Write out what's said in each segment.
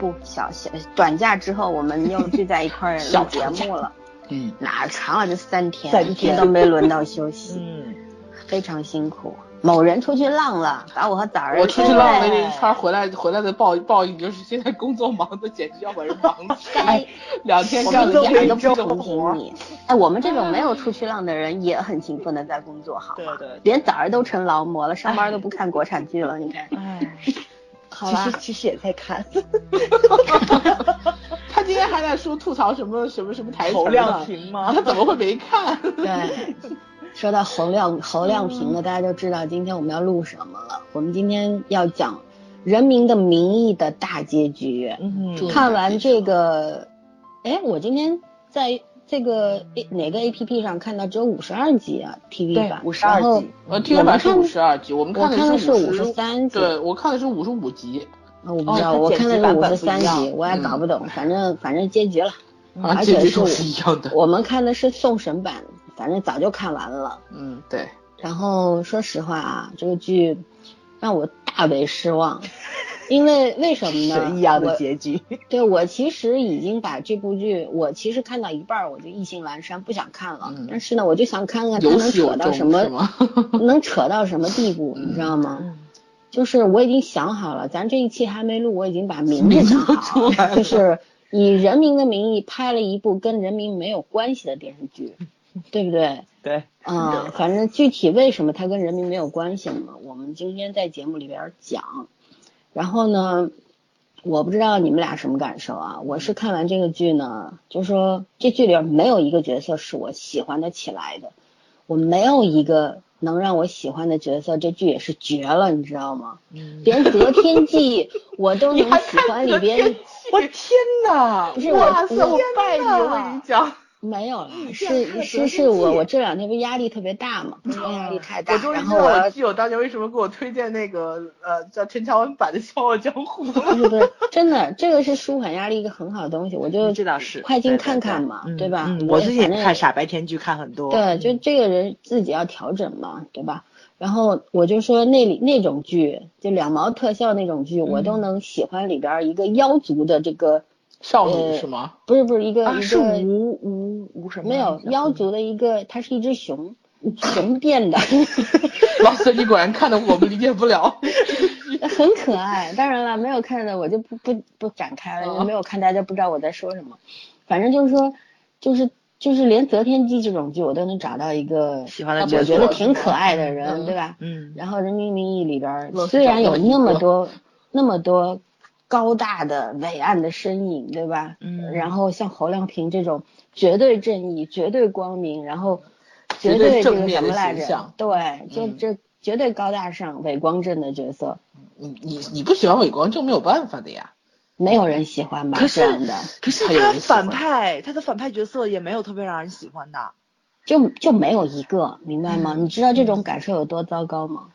不小小短假之后，我们又聚在一块儿录节目了。嗯，哪长了这三天，三天一天都没轮到休息，嗯，非常辛苦。某人出去浪了，把我和枣儿我出去浪了一圈回来，回来的报报应就是现在工作忙的简直要把人忙死。该两天我干了一们都没个不同的活情。你。哎，我们这种没有出去浪的人也很勤奋的在工作，好吗？对对，连枣儿都成劳模了，上班都不看国产剧了，你看。哎，好吧其实，其实也在看，他今天还在说吐槽什么什么什么台词侯亮平吗？他怎么会没看？对，说到侯亮侯亮平了，大家就知道今天我们要录什么了。我们今天要讲《人民的名义》的大结局。嗯看完这个，哎，我今天在这个 A 哪个 A P P 上看到只有五十二集啊，TV 版，五十二集呃，T V 版是五十二集，我们看的的是五十三集对我看的是五十五集，呃我不知道，我看的是五十三集，我也搞不懂，反正反正结局了。啊，而结局都且是我是一样的。我们看的是送神版，反正早就看完了。嗯，对，然后说实话啊，这个剧让我大为失望，因为为什么呢？神一样的我结局，对我其实已经把这部剧，我其实看到一半儿我就意兴阑珊，不想看了。嗯但是呢，我就想看看它能扯到什么？能扯到什么地步，你知道吗？嗯就是我已经想好了，咱这一期还没录，我已经把名字想好了就是以《人民的名义》拍了一部跟人民没有关系的电视剧，对不对？对，啊、反正具体为什么它跟人民没有关系呢？我们今天在节目里边讲。然后呢，我不知道你们俩什么感受啊？我是看完这个剧呢，就说这剧里边没有一个角色是我喜欢的起来的，我没有一个能让我喜欢的角色，这剧也是绝了，你知道吗？嗯连择天记 我都能喜欢里边，我天哪，不是哇塞，我我拜你，我跟你讲，没有了，是是是我我这两天不是压力特别大嘛，工作压力太大，我终于然后我要知道我基友当年为什么给我推荐那个呃叫陈乔恩版的《笑傲江湖》了。不是不是，真的，这个是舒缓压力一个很好的东西，我就这倒是快进对对看看嘛，嗯对吧？嗯我最近也看傻白甜剧看很多，对，就这个人自己要调整嘛，对吧？然后我就说那里那种剧，就两毛特效那种剧，我都嗯能喜欢里边儿一个妖族的这个，少女呃是吗？不是不是一个、啊是一个吴吴吴什么？没有妖族的一个，它是一只熊，熊变的，老师，你果然看的我们理解不了。很可爱。当然了，没有看的我就不不不展开了，没有看大家不知道我在说什么。反正就是说，就是就是连择天记这种剧我都能找到一个喜欢的我角色觉得挺可爱的人，嗯对吧？嗯，然后《人民名义》里边儿虽然有那么多那么多高大的伟岸的身影，对吧？嗯然后像侯亮平这种绝对正义、绝对光明，然后绝对这个正面的什么来着形象？对，就嗯这绝对高大上、伟光正的角色，你你你不喜欢伟光正没有办法的呀。没有人喜欢吧？可是这样的可是他反派，他的反派角色也没有特别让人喜欢的。就就没有一个，明白吗？嗯你知道这种感受有多糟糕吗？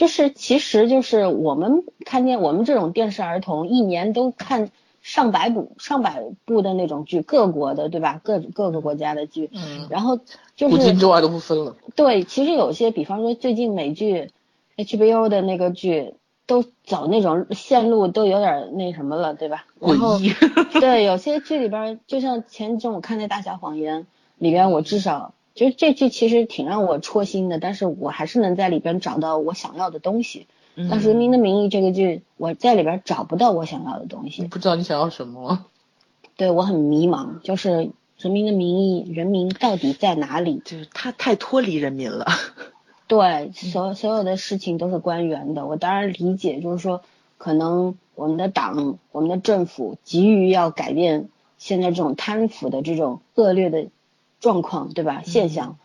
就是其实就是我们看见我们这种电视儿童一年都看上百部上百部的那种剧，各国的对吧？各各个国家的剧，嗯，然后就是古今是中外都不分了。对，其实有些比方说最近美剧 HBO 的那个剧。都走那种线路都有点那什么了，对吧？然后 对，有些剧里边儿，就像前阵我看那《大小谎言》里边，我至少就是这剧其实挺让我戳心的，但是我还是能在里边找到我想要的东西。但是《人民的名义》这个剧，我在里边找不到我想要的东西，不知道你想要什么？对我很迷茫。就是《人民的名义》，人民到底在哪里？就是他太脱离人民了。对，所所有的事情都是官员的。我当然理解，就是说，可能我们的党、我们的政府急于要改变现在这种贪腐的这种恶劣的状况，对吧？现象。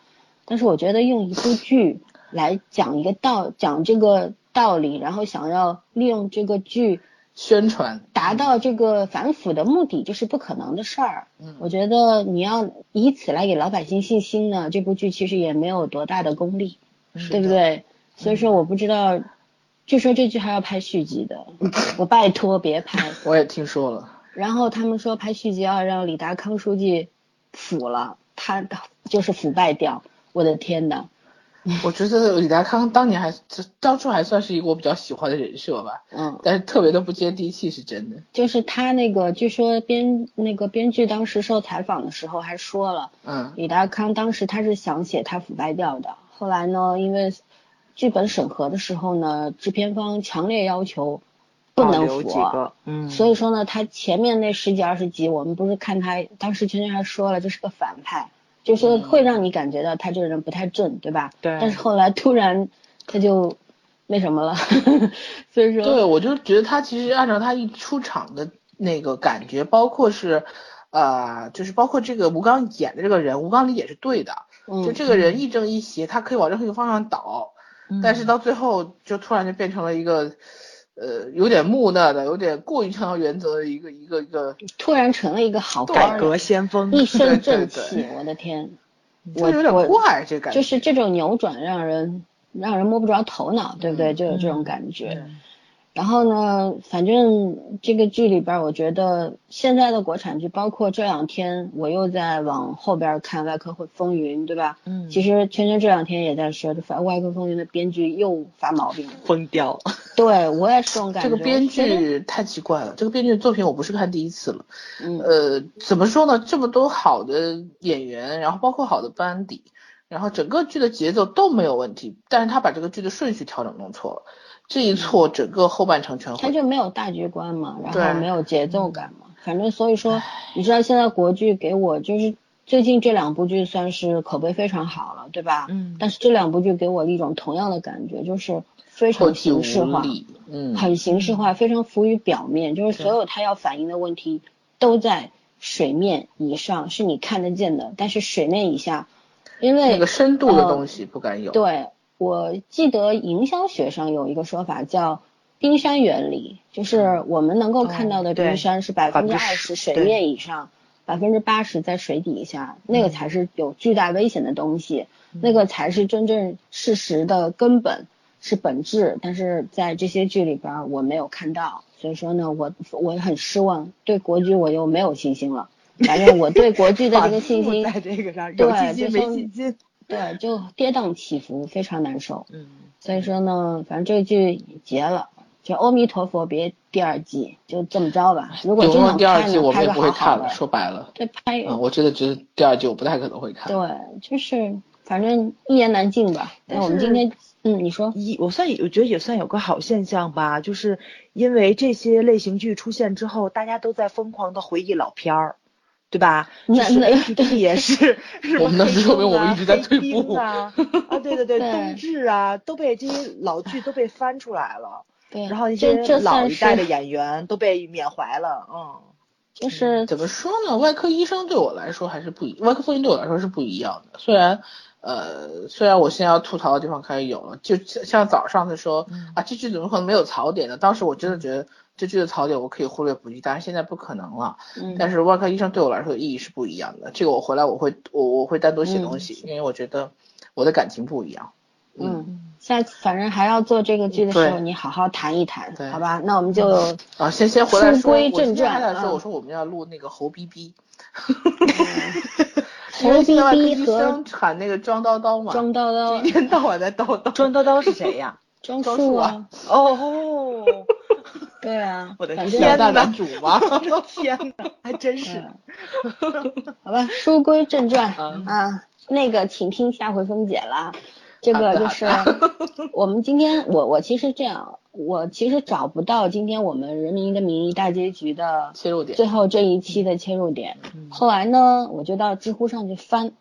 但是我觉得用一部剧来讲一个道，讲这个道理，然后想要利用这个剧宣传达到这个反腐的目的，这是不可能的事儿。嗯我觉得你要以此来给老百姓信心呢，这部剧其实也没有多大的功力。对不对？所以说我不知道，据说这剧还要拍续集的，我拜托别拍。我也听说了。然后他们说拍续集要让李达康书记腐了，他就是腐败掉。我的天呐，我觉得李达康当年还当初还算是一个我比较喜欢的人设吧，嗯，但是特别的不接地气，是真的。就是他那个，据说编那个编剧当时受采访的时候还说了，嗯，李达康当时他是想写他腐败掉的，后来呢，因为剧本审核的时候呢，制片方强烈要求不能服，嗯，所以说呢，他前面那十几二十集，我们不是看他当时圈圈还说了，这是个反派。就是会让你感觉到他这个人不太正，对吧？对。但是后来突然他就那什么了，所以说。对，我就觉得他其实按照他一出场的那个感觉，包括是，呃，就是包括这个吴刚演的这个人，吴刚理解是对的，就这个人亦正亦邪，他可以往任何一个方向倒，但是到最后就突然就变成了一个。呃，有点木讷的，有点过于强调原则的一个一个一个，突然成了一个好改革先锋，一身正气，我的天，我有点怪这感觉，就是这种扭转让人让人摸不着头脑，对不对？就有这种感觉。然后呢，反正这个剧里边，我觉得现在的国产剧，包括这两天我又在往后边看《外科风云》，对吧？嗯。其实圈圈这两天也在说，《外科风云》的编剧又发毛病，疯掉。对我也是这种感觉。这个编剧太奇怪了，这个编剧的作品我不是看第一次了。嗯。呃，怎么说呢？这么多好的演员，然后包括好的班底，然后整个剧的节奏都没有问题，但是他把这个剧的顺序调整弄错了。这一错，整个后半程全毁。他就没有大局观嘛，然后没有节奏感嘛，反正所以说，你知道现在国剧给我就是最近这两部剧算是口碑非常好了，对吧？嗯。但是这两部剧给我一种同样的感觉，就是非常形式化，嗯，很形式化，非常浮于表面，就是所有他要反映的问题都在水面以上，是你看得见的，但是水面以下，因为那个深度的东西不敢有。对。我记得营销学上有一个说法叫冰山原理，就是我们能够看到的冰山是百分之二十水面以上，百分之八十在水底下，那个才是有巨大危险的东西，那个才是真正事实的根本，是本质。但是在这些剧里边我没有看到，所以说呢，我我很失望，对国剧我又没有信心了。反正我对国剧的这个 信心在这个上有信心没信心。对，就跌宕起伏，非常难受。嗯，所以说呢，反正这个剧结了，就阿弥陀佛，别第二季，就这么着吧。如果真的第二季，我们也不会看了。说白了，对，拍。嗯，我真的觉得第二季我不太可能会看。对，就是反正一言难尽吧。那我们今天，嗯，你说，一我算我觉得也算有个好现象吧，就是因为这些类型剧出现之后，大家都在疯狂的回忆老片儿。对吧？那那 A P P 也是，我们那是说明我们一直在退步啊！啊，对对对，冬至啊，都被这些老剧都被翻出来了。对，然后一些老一代的演员都被缅怀了。嗯，就是怎么说呢？外科医生对我来说还是不一，外科风云对我来说是不一样的。虽然呃，虽然我现在要吐槽的地方开始有了，就像早上他说啊，这剧怎么可能没有槽点呢？当时我真的觉得。这剧的槽点我可以忽略不计，但是现在不可能了。嗯。但是外科医生对我来说的意义是不一样的。这个我回来我会我我会单独写东西，因为我觉得我的感情不一样。嗯。下次反正还要做这个剧的时候，你好好谈一谈，好吧？那我们就啊，先先回来说。书归正传。我说我说我们要录那个猴逼逼。侯逼逼和喊那个庄叨叨嘛。庄叨叨。一天到晚在叨叨。庄叨叨是谁呀？庄树啊。哦。对啊，我的天主吗？天呐，还真是。好吧，书归正传啊，那个请听下回分解了。这个就是 我们今天，我我其实这样，我其实找不到今天我们《人民的名义》大结局的切入点，最后这一期的切入点。后来呢，我就到知乎上去翻。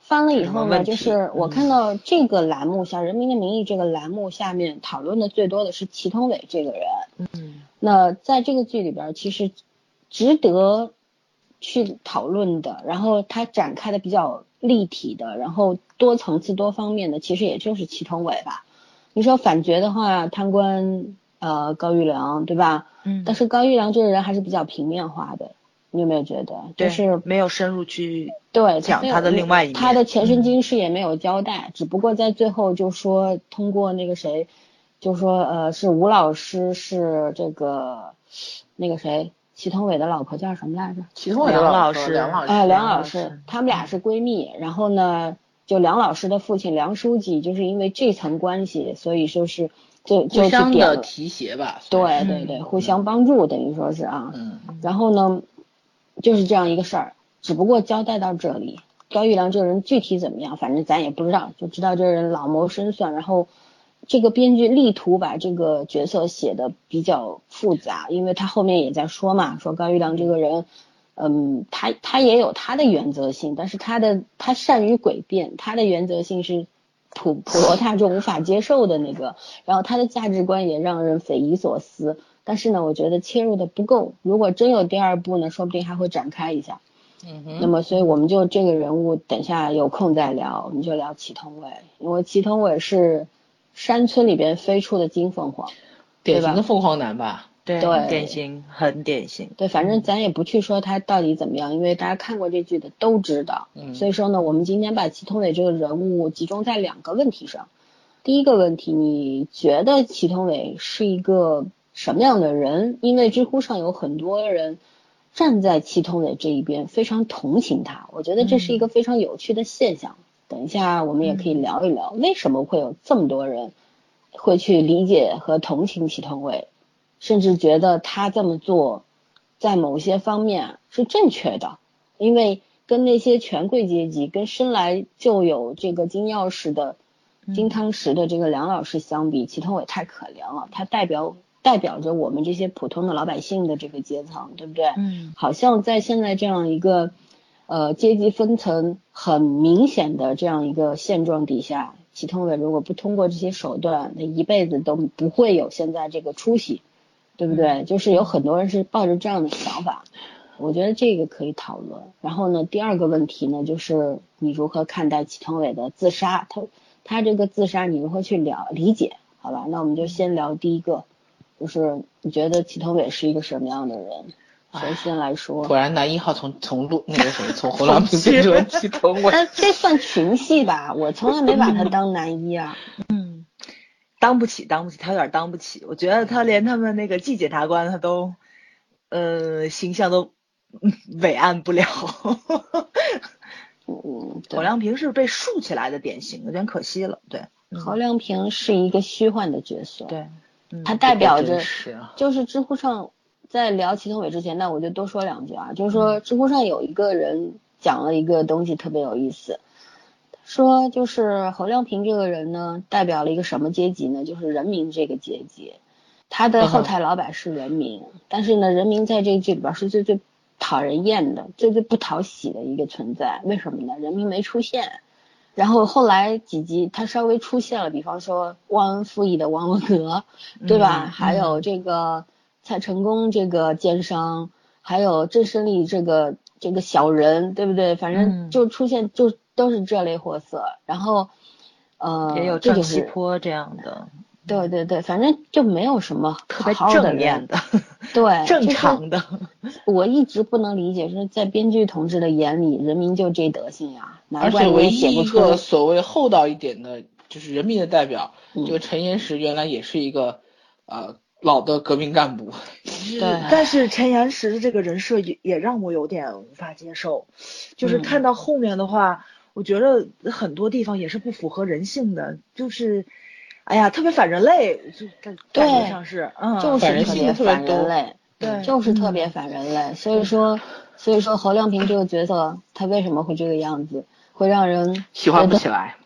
翻了以后呢，就是我看到这个栏目像《人民的名义》这个栏目下面讨论的最多的是祁同伟这个人。嗯，那在这个剧里边，其实值得去讨论的，然后他展开的比较立体的，然后多层次、多方面的，其实也就是祁同伟吧。你说反角的话，贪官呃高育良，对吧？嗯。但是高育良这个人还是比较平面化的。你有没有觉得，就是没有深入去对讲他的另外一面，他的前身今世也没有交代，只不过在最后就说通过那个谁，就说呃是吴老师是这个那个谁祁同伟的老婆叫什么来着？祁同伟梁老师，梁老师，啊梁老师，他们俩是闺蜜，然后呢就梁老师的父亲梁书记，就是因为这层关系，所以说是就就互相的去点了。提携吧。对对对，互相帮助，等于说是啊。嗯，然后呢，就是这样一个事儿，只不过交代到这里。高玉良这个人具体怎么样，反正咱也不知道，就知道这个人老谋深算。然后，这个编剧力图把这个角色写的比较复杂，因为他后面也在说嘛，说高玉良这个人，嗯，他他也有他的原则性，但是他的他善于诡辩，他的原则性是普普罗大众无法接受的那个，然后他的价值观也让人匪夷所思。但是呢，我觉得切入的不够，如果真有第二部呢，说不定还会展开一下。嗯哼，那么，所以我们就这个人物，等下有空再聊，我们就聊祁同伟，因为祁同伟是山村里边飞出的金凤凰，典型的凤凰男吧。对对典型，很典型。对，反正咱也不去说他到底怎么样，因为大家看过这剧的都知道。嗯所以说呢，我们今天把祁同伟这个人物集中在两个问题上。第一个问题，你觉得祁同伟是一个什么样的人？因为知乎上有很多人站在祁同伟这一边，非常同情他。我觉得这是一个非常有趣的现象。等一下我们也可以聊一聊，为什么会有这么多人会去理解和同情祁同伟，甚至觉得他这么做在某些方面是正确的，因为跟那些权贵阶级、跟生来就有这个金钥匙的金汤匙的这个梁老师相比，祁同伟太可怜了，他代表代表着我们这些普通的老百姓的这个阶层，对不对？嗯。好像在现在这样一个呃阶级分层很明显的这样一个现状底下，祁同伟如果不通过这些手段，他一辈子都不会有现在这个出息，对不对？就是有很多人是抱着这样的想法，我觉得这个可以讨论。然后呢，第二个问题呢，就是你如何看待祁同伟的自杀？他他这个自杀你如何去了理解？好吧，那我们就先聊第一个，就是你觉得祁同伟是一个什么样的人？谁先来说？果然男一号从从录那个什么从侯亮平变成了祁同伟。但这算群戏吧？我从来没把他当男一啊。嗯，当不起，当不起，他有点当不起。我觉得他连他们那个季检察官他都，呃，形象都嗯 伟岸不了。嗯，对侯亮平是被竖起来的典型，有点可惜了。对，嗯侯亮平是一个虚幻的角色，，对，嗯他代表着就是知乎上在聊祁同伟之前，那我就多说两句啊，就是嗯说知乎上有一个人讲了一个东西特别有意思，说就是侯亮平这个人呢，代表了一个什么阶级呢？就是人民这个阶级，他的后台老板是人民，但是呢，人民在这个剧里边是最最讨人厌的、最最不讨喜的一个存在。为什么呢？人民没出现。然后后来几集他稍微出现了，比方说忘恩负义的王文革，对吧？嗯还有这个蔡成功这个奸商，还有郑胜利这个这个小人，对不对？反正嗯就出现就都是这类货色。然后呃，也有郑这就是西坡这样的，对对对，反正就没有什么特别好好的正面，的，对，正常的。我一直不能理解，是在编剧同志的眼里，人民就这德行呀，难怪你而且唯一也写不出一个所谓厚道一点的，就是人民的代表，嗯这个陈岩石原来也是一个呃老的革命干部。对 但是陈岩石的这个人设也也让我有点无法接受，就是嗯看到后面的话，我觉得很多地方也是不符合人性的，就是，哎呀，特别反人类，就感感觉对上是，嗯，就是特别反人类，对就是特别反人类。所以说，所以说侯亮平这个角色，他为什么会这个样子，会让人喜欢不起来。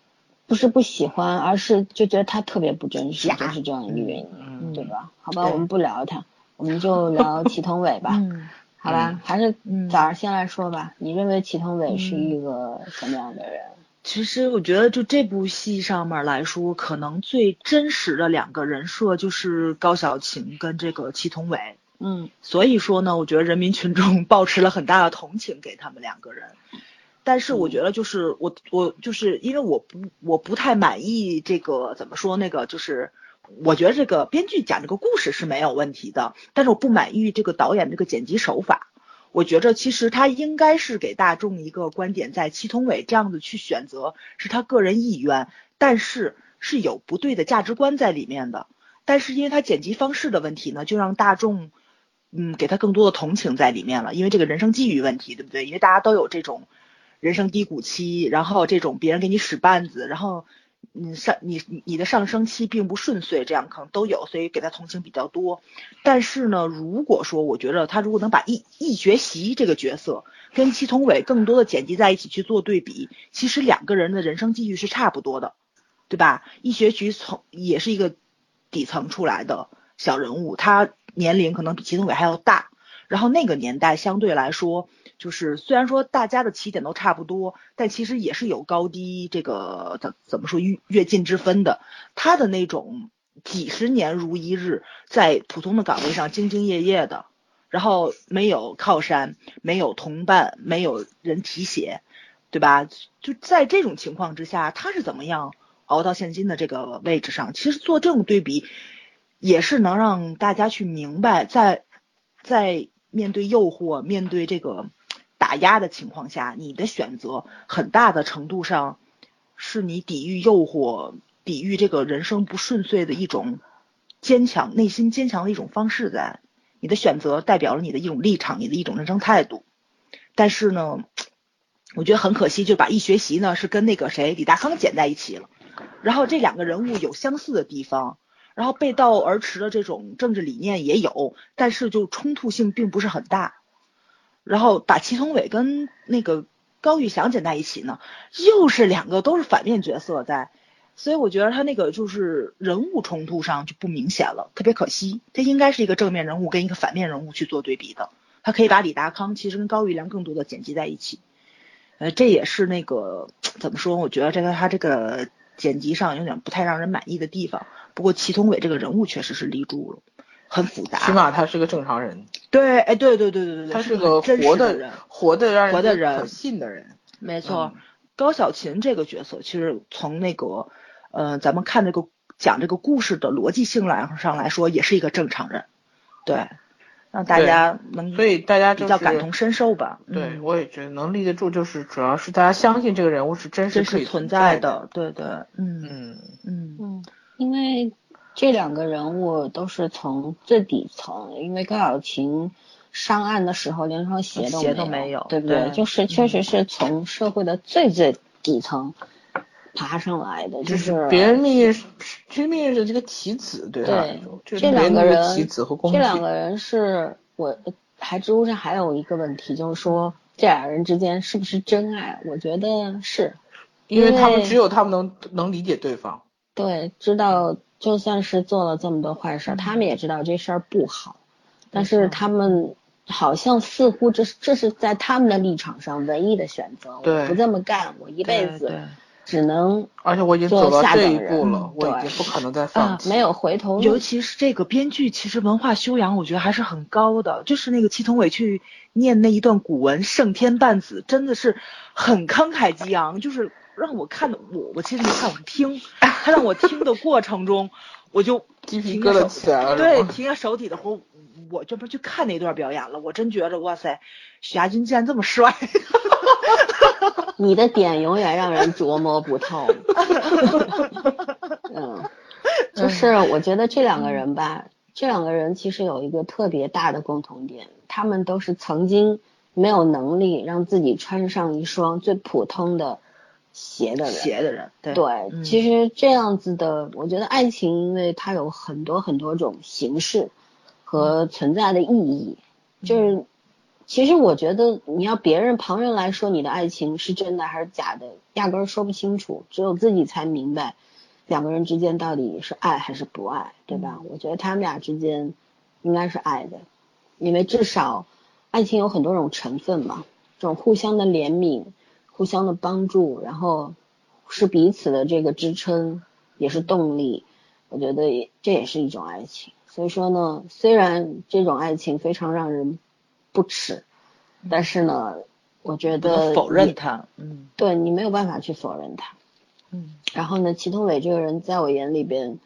不是不喜欢，而是就觉得他特别不真实，就是这样一个原因，嗯对吧？好吧，我们不聊他，我们就聊祁同伟吧。嗯好吧，还是嗯早上先来说吧。你认为祁同伟是一个什么样的人？其实我觉得，就这部戏上面来说，可能最真实的两个人设就是高小琴跟这个祁同伟。嗯所以说呢，我觉得人民群众 抱持了很大的同情给他们两个人。但是我觉得就是我我就是因为我不我不太满意这个怎么说那个就是我觉得这个编剧讲这个故事是没有问题的，但是我不满意这个导演这个剪辑手法。我觉着其实他应该是给大众一个观点，在祁同伟这样子去选择是他个人意愿，但是是有不对的价值观在里面的。但是因为他剪辑方式的问题呢，就让大众嗯给他更多的同情在里面了，因为这个人生际遇问题，对不对？因为大家都有这种人生低谷期，然后这种别人给你使绊子，然后你上你你的上升期并不顺遂，这样可能都有，所以给他同情比较多。但是呢，如果说我觉得他如果能把易易学习这个角色跟祁同伟更多的剪辑在一起去做对比，其实两个人的人生际遇是差不多的，对吧？易学习从也是一个底层出来的小人物，他年龄可能比祁同伟还要大。然后那个年代相对来说，就是虽然说大家的起点都差不多，但其实也是有高低这个怎怎么说跃跃进之分的。他的那种几十年如一日，在普通的岗位上兢兢业业的，然后没有靠山，没有同伴，没有人提携，对吧？就在这种情况之下，他是怎么样熬到现今的这个位置上？其实做这种对比，也是能让大家去明白，在在。面对诱惑，面对这个打压的情况下，你的选择很大的程度上是你抵御诱惑、抵御这个人生不顺遂的一种坚强、内心坚强的一种方式。在你的选择代表了你的一种立场，你的一种人生态度。但是呢，我觉得很可惜，就把一学习呢是跟那个谁李大康剪在一起了。然后这两个人物有相似的地方。然后背道而驰的这种政治理念也有，但是就冲突性并不是很大。然后把祁同伟跟那个高玉祥剪在一起呢，又是两个都是反面角色在，所以我觉得他那个就是人物冲突上就不明显了，特别可惜。他应该是一个正面人物跟一个反面人物去做对比的，他可以把李达康其实跟高玉良更多的剪辑在一起。呃，这也是那个怎么说？我觉得这个他这个剪辑上有点不太让人满意的地方。不过祁同伟这个人物确实是立住了，很复杂。起码他是个正常人。对，哎，对对对对对，他是个活的人，活的让人可信的人。没错，高小琴这个角色，其实从那个呃，咱们看这个讲这个故事的逻辑性来上来说，也是一个正常人。对，让大家能所以大家比较感同身受吧。对，我也觉得能立得住，就是主要是大家相信这个人物是真实存在的。对对，嗯嗯嗯嗯。因为这两个人物都是从最底层，因为高晓琴上岸的时候连双鞋都没有，对不对？就是确实是从社会的最最底层爬上来的，就是别人命运，其实命运是这个棋子，对对，这两个人，这两个人是我还知乎上还有一个问题，就是说这俩人之间是不是真爱？我觉得是，因为他们只有他们能能理解对方。对，知道就算是做了这么多坏事，他们也知道这事儿不好，但是他们好像似乎这是这是在他们的立场上唯一的选择。我不这么干，我一辈子只能。而且我已经走到这一步了，我已经不可能再放弃。没有回头路。尤其是这个编剧，其实文化修养我觉得还是很高的。就是那个祁同伟去念那一段古文“胜天半子”，真的是很慷慨激昂，就是。让我看的我我其实没看，我听他让我听的过程中，我就鸡皮疙瘩起来了。对，停下手底的活，我这不去看那段表演了。我真觉得哇塞，许亚军竟然这么帅！你的点永远让人琢磨不透。嗯，就是我觉得这两个人吧，这两个人其实有一个特别大的共同点，他们都是曾经没有能力让自己穿上一双最普通的。邪的人，邪的人，对，对，其实这样子的，我觉得爱情，因为它有很多很多种形式和存在的意义，就是其实我觉得你要别人旁人来说你的爱情是真的还是假的，压根儿说不清楚，只有自己才明白两个人之间到底是爱还是不爱，对吧？我觉得他们俩之间应该是爱的，因为至少爱情有很多种成分嘛，这种互相的怜悯。互相的帮助，然后是彼此的这个支撑，也是动力。我觉得也这也是一种爱情。所以说呢，虽然这种爱情非常让人不耻，但是呢，我觉得否认他，嗯，对你没有办法去否认他，嗯。然后呢，祁同伟这个人在我眼里边，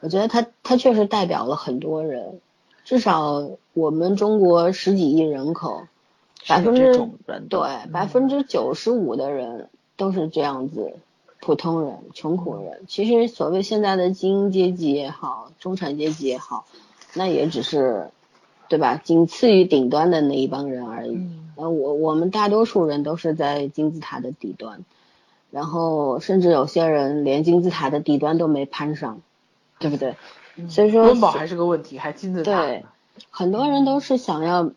我觉得他他确实代表了很多人，至少我们中国十几亿人口。百分之对百分之九十五的人都是这样子，普通人、穷苦人。其实所谓现在的精英阶级也好，中产阶级也好，那也只是对吧？仅次于顶端的那一帮人而已。呃，我我们大多数人都是在金字塔的底端，然后甚至有些人连金字塔的底端都没攀上，对不对？所以说温饱还是个问题，还金字塔。对，很多人都是想要，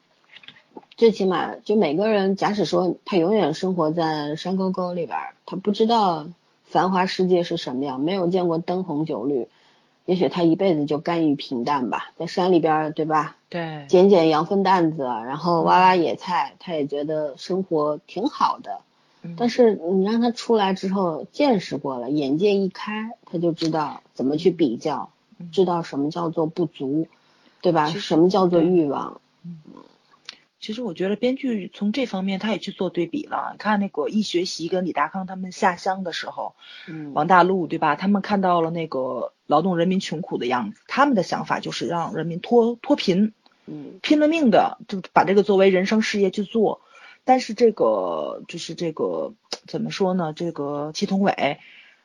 最起码就每个人，假使说他永远生活在山沟沟里边，他不知道繁华世界是什么样，没有见过灯红酒绿。也许他一辈子就甘于平淡吧，在山里边，对吧？对，捡捡羊粪蛋子，然后挖挖野菜，他也觉得生活挺好的。但是你让他出来之后，见识过了，眼界一开，他就知道怎么去比较，知道什么叫做不足，对吧？什么叫做欲望？嗯。其实我觉得编剧从这方面他也去做对比了。你看那个易学习跟李达康他们下乡的时候，嗯，王大陆对吧？他们看到了那个劳动人民穷苦的样子，他们的想法就是让人民脱脱贫，嗯，拼了命的就把这个作为人生事业去做。但是这个就是这个怎么说呢？这个祁同伟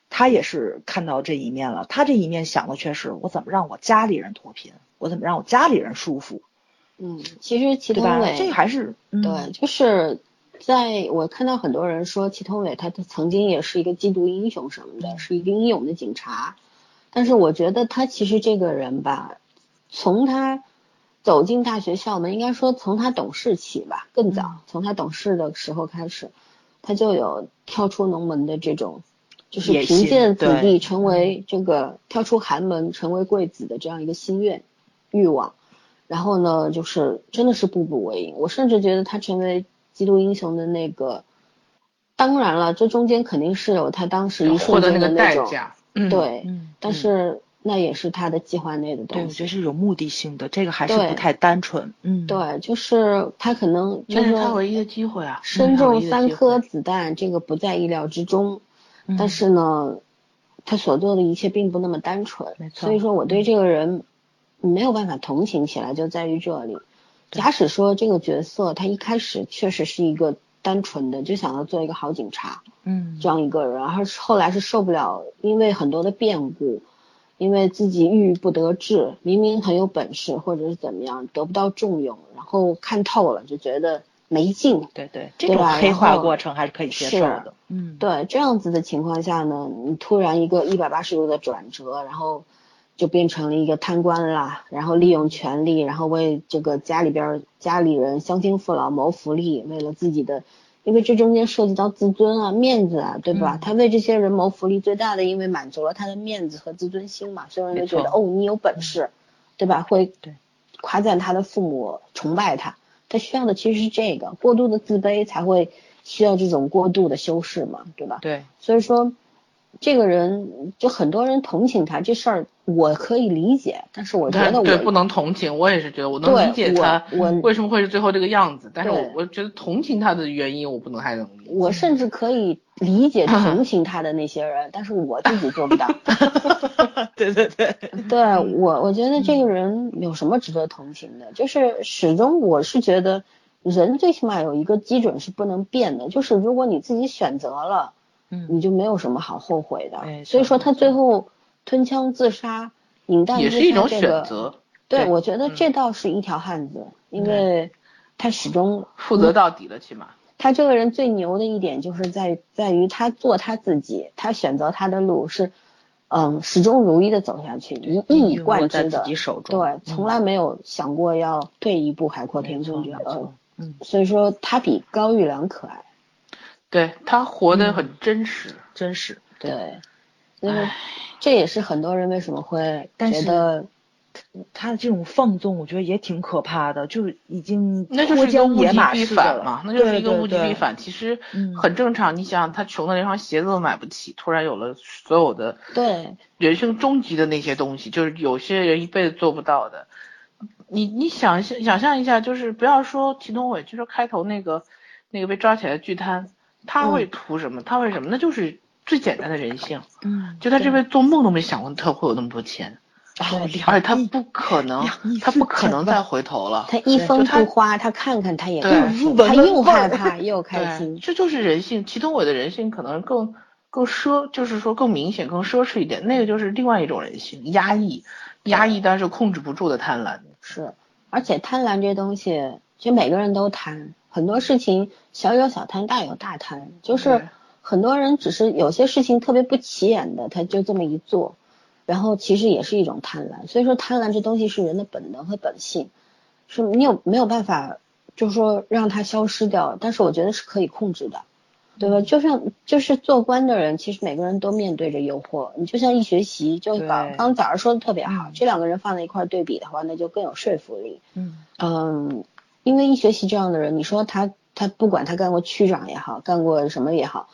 他也是看到这一面了，他这一面想的却是我怎么让我家里人脱贫，我怎么让我家里人舒服。嗯，其实祁同伟这还是对，就是在我看到很多人说祁同伟他曾经也是一个缉毒英雄什么的，是一个英勇的警察，但是我觉得他其实这个人吧，从他走进大学校门，应该说从他懂事起吧，更早，从他懂事的时候开始，他就有跳出农门的这种，就是贫贱子弟成为这个跳出寒门成为贵子的这样一个心愿欲望。然后呢，就是真的是步步为营。我甚至觉得他成为基督英雄的那个，当然了，这中间肯定是有他当时一瞬间的那种，对，但是那也是他的计划内的东西。对，我觉得是有目的性的，这个还是不太单纯。嗯，对，就是他可能就是他唯一的机会啊，身中三颗子弹，这个不在意料之中。但是呢，他所做的一切并不那么单纯。没错。所以说，我对这个人。没有办法同情起来，就在于这里。假使说这个角色他一开始确实是一个单纯的，就想要做一个好警察，嗯，这样一个人，然后后来是受不了，因为很多的变故，因为自己郁郁不得志，明明很有本事或者是怎么样，得不到重用，然后看透了，就觉得没劲。对对，这种黑化过程还是可以接受的。嗯，对，这样子的情况下呢，你突然一个一百八十度的转折，然后。就变成了一个贪官啦，然后利用权力，然后为这个家里边家里人乡亲父老谋福利，为了自己的，因为这中间涉及到自尊啊、面子啊，对吧？他为这些人谋福利，最大的因为满足了他的面子和自尊心嘛，所有人都觉得哦，你有本事，对吧？会夸赞他的父母，崇拜他。他需要的其实是这个过度的自卑，才会需要这种过度的修饰嘛，对吧？对，所以说。这个人就很多人同情他这事儿，我可以理解，但是我觉得对不能同情，我也是觉得我能理解他我为什么会是最后这个样子，但是我我觉得同情他的原因我不能太能理解。我甚至可以理解 同情他的那些人，但是我自己做不到。对对对，对我我觉得这个人有什么值得同情的？就是始终我是觉得人最起码有一个基准是不能变的，就是如果你自己选择了。嗯，你就没有什么好后悔的。所以说他最后吞枪自杀，引弹也是一种选择。对，我觉得这倒是一条汉子，因为他始终负责到底了，起码。他这个人最牛的一点就是在在于他做他自己，他选择他的路是，嗯，始终如一的走下去，一一以贯之的。对，从来没有想过要退一步海阔天空这样。嗯，所以说他比高玉良可爱。对他活得很真实，真实。对，因为这也是很多人为什么会觉得他的这种放纵，我觉得也挺可怕的，就已经那就是一个物极必反嘛，那就是一个物极必反。其实很正常，你想他穷的连双鞋子都买不起，突然有了所有的对人生终极的那些东西，就是有些人一辈子做不到的。你你想象想象一下，就是不要说祁同伟，就说开头那个那个被抓起来的巨贪。他会图什么？他为什么？那就是最简单的人性。嗯，就他这辈子做梦都没想过他会有那么多钱，而且他不可能，他不可能再回头了。他一分不花，他看看他也他又害怕 又开心。这就是人性。祁同伟的人性可能更更奢，就是说更明显、更奢侈一点。那个就是另外一种人性，压抑，压抑但是控制不住的贪婪。是。而且贪婪这东西，其实每个人都贪，很多事情小有小贪，大有大贪，就是很多人只是有些事情特别不起眼的，他就这么一做，然后其实也是一种贪婪。所以说贪婪这东西是人的本能和本性，是你有没有办法，就是说让它消失掉？但是我觉得是可以控制的。对吧？就像就是做官的人，其实每个人都面对着诱惑。你就像一学习，就刚刚早上说的特别好，这两个人放在一块对比的话，那就更有说服力。嗯嗯，因为一学习这样的人，你说他他不管他干过区长也好，干过什么也好，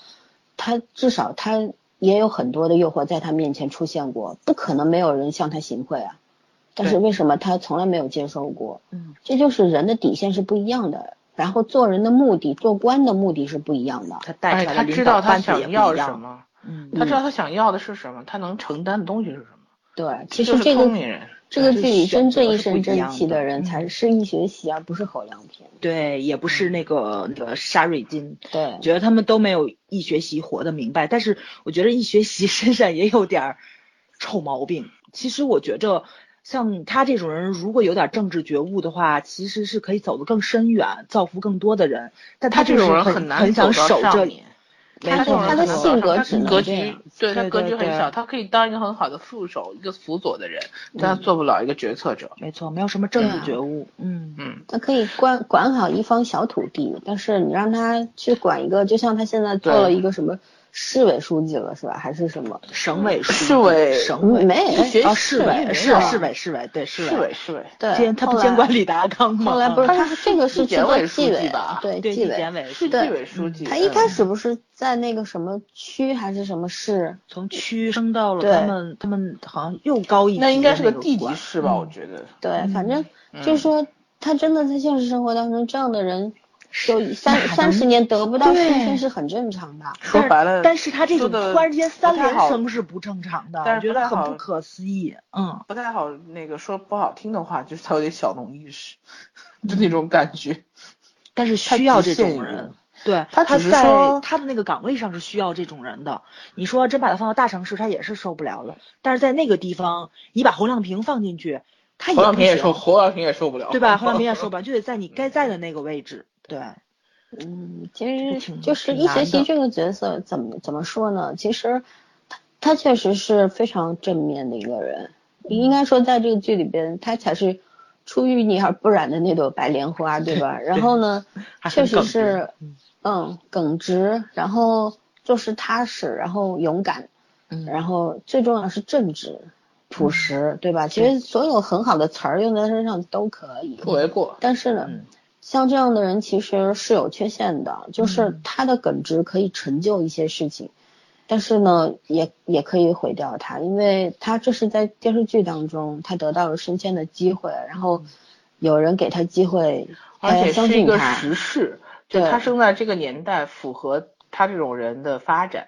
他至少他也有很多的诱惑在他面前出现过，不可能没有人向他行贿啊。但是为什么他从来没有接受过？嗯，这就是人的底线是不一样的。然后做人的目的，做官的目的是不一样的。他带他知道他想要什么，嗯，他知道他想要的是什么，他能承担的东西是什么。对，其实这个这个剧里真正一身正气的人才是易学习，而不是侯亮平。对，也不是那个那个沙瑞金。对，觉得他们都没有易学习活得明白，但是我觉得易学习 身上也有点臭毛病。其实我觉着。像他这种人，如果有点政治觉悟的话，其实是可以走得更深远，造福更多的人。但他这种人很难很想守这里。他他的性格只能格局，对他格局很小，他可以当一个很好的副手，一个辅佐的人，但他做不了一个决策者。没错，没有什么政治觉悟。嗯嗯。他可以管管好一方小土地，但是你让他去管一个，就像他现在做了一个什么。市委书记了是吧？还是什么省委书记？市委省委没啊？市委是市委市委对市委市委对。监他不监管李达康吗？后来不是他这个是纪委纪委吧？对纪委是纪委书记。他一开始不是在那个什么区还是什么市？从区升到了他们他们好像又高一级。那应该是个地级市吧？我觉得。对，反正就是说他真的在现实生活当中这样的人。就三三十年得不到升迁是很正常的，说白了，但是他这种突然间三连升是不正常的，我觉得很不可思议，嗯，不太好，那个说不好听的话，就是他有点小农意识，就那种感觉，但是需要这种人，对，他他在他的那个岗位上是需要这种人的，你说真把他放到大城市，他也是受不了了，但是在那个地方，你把侯亮平放进去，他侯亮平也受，侯亮平也受不了，对吧？侯亮平也 受不了，就得在你该在的那个位置。对，嗯，其实就是易学习这个角色怎么怎么说呢？其实他他确实是非常正面的一个人，应该说在这个剧里边，他才是出淤泥而不染的那朵白莲花，对吧？然后呢，确实是，嗯，耿直，然后做事踏实，然后勇敢，嗯，然后最重要是正直、朴实，对吧？其实所有很好的词儿用在身上都可以，不为过。但是呢。像这样的人其实是有缺陷的，就是他的耿直可以成就一些事情，但是呢，也也可以毁掉他，因为他这是在电视剧当中他得到了升迁的机会，然后有人给他机会，而且是一个时事，就他生在这个年代符合他这种人的发展，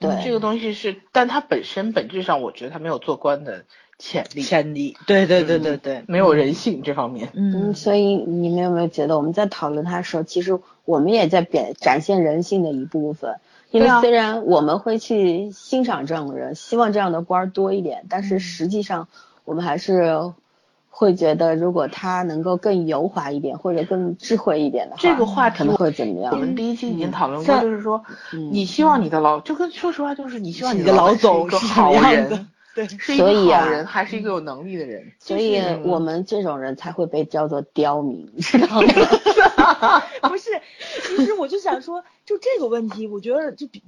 对。这个东西是，但他本身本质上我觉得他没有做官的。潜力，潜力，对对对对对，没有人性这方面，嗯，所以你们有没有觉得我们在讨论他的时候，其实我们也在表展现人性的一部分？因为虽然我们会去欣赏这样的人，希望这样的官多一点，但是实际上我们还是会觉得，如果他能够更油滑一点，或者更智慧一点的话，这个话可能会怎么样？我们第一期已经讨论过，就是说，你希望你的老，就跟说实话，就是你希望你的老总是好人。对，所以啊，人还是一个有能力的人，所以我们这种人才会被叫做刁民，知道吗？不是，其实我就想说，就这个问题，我觉得就比，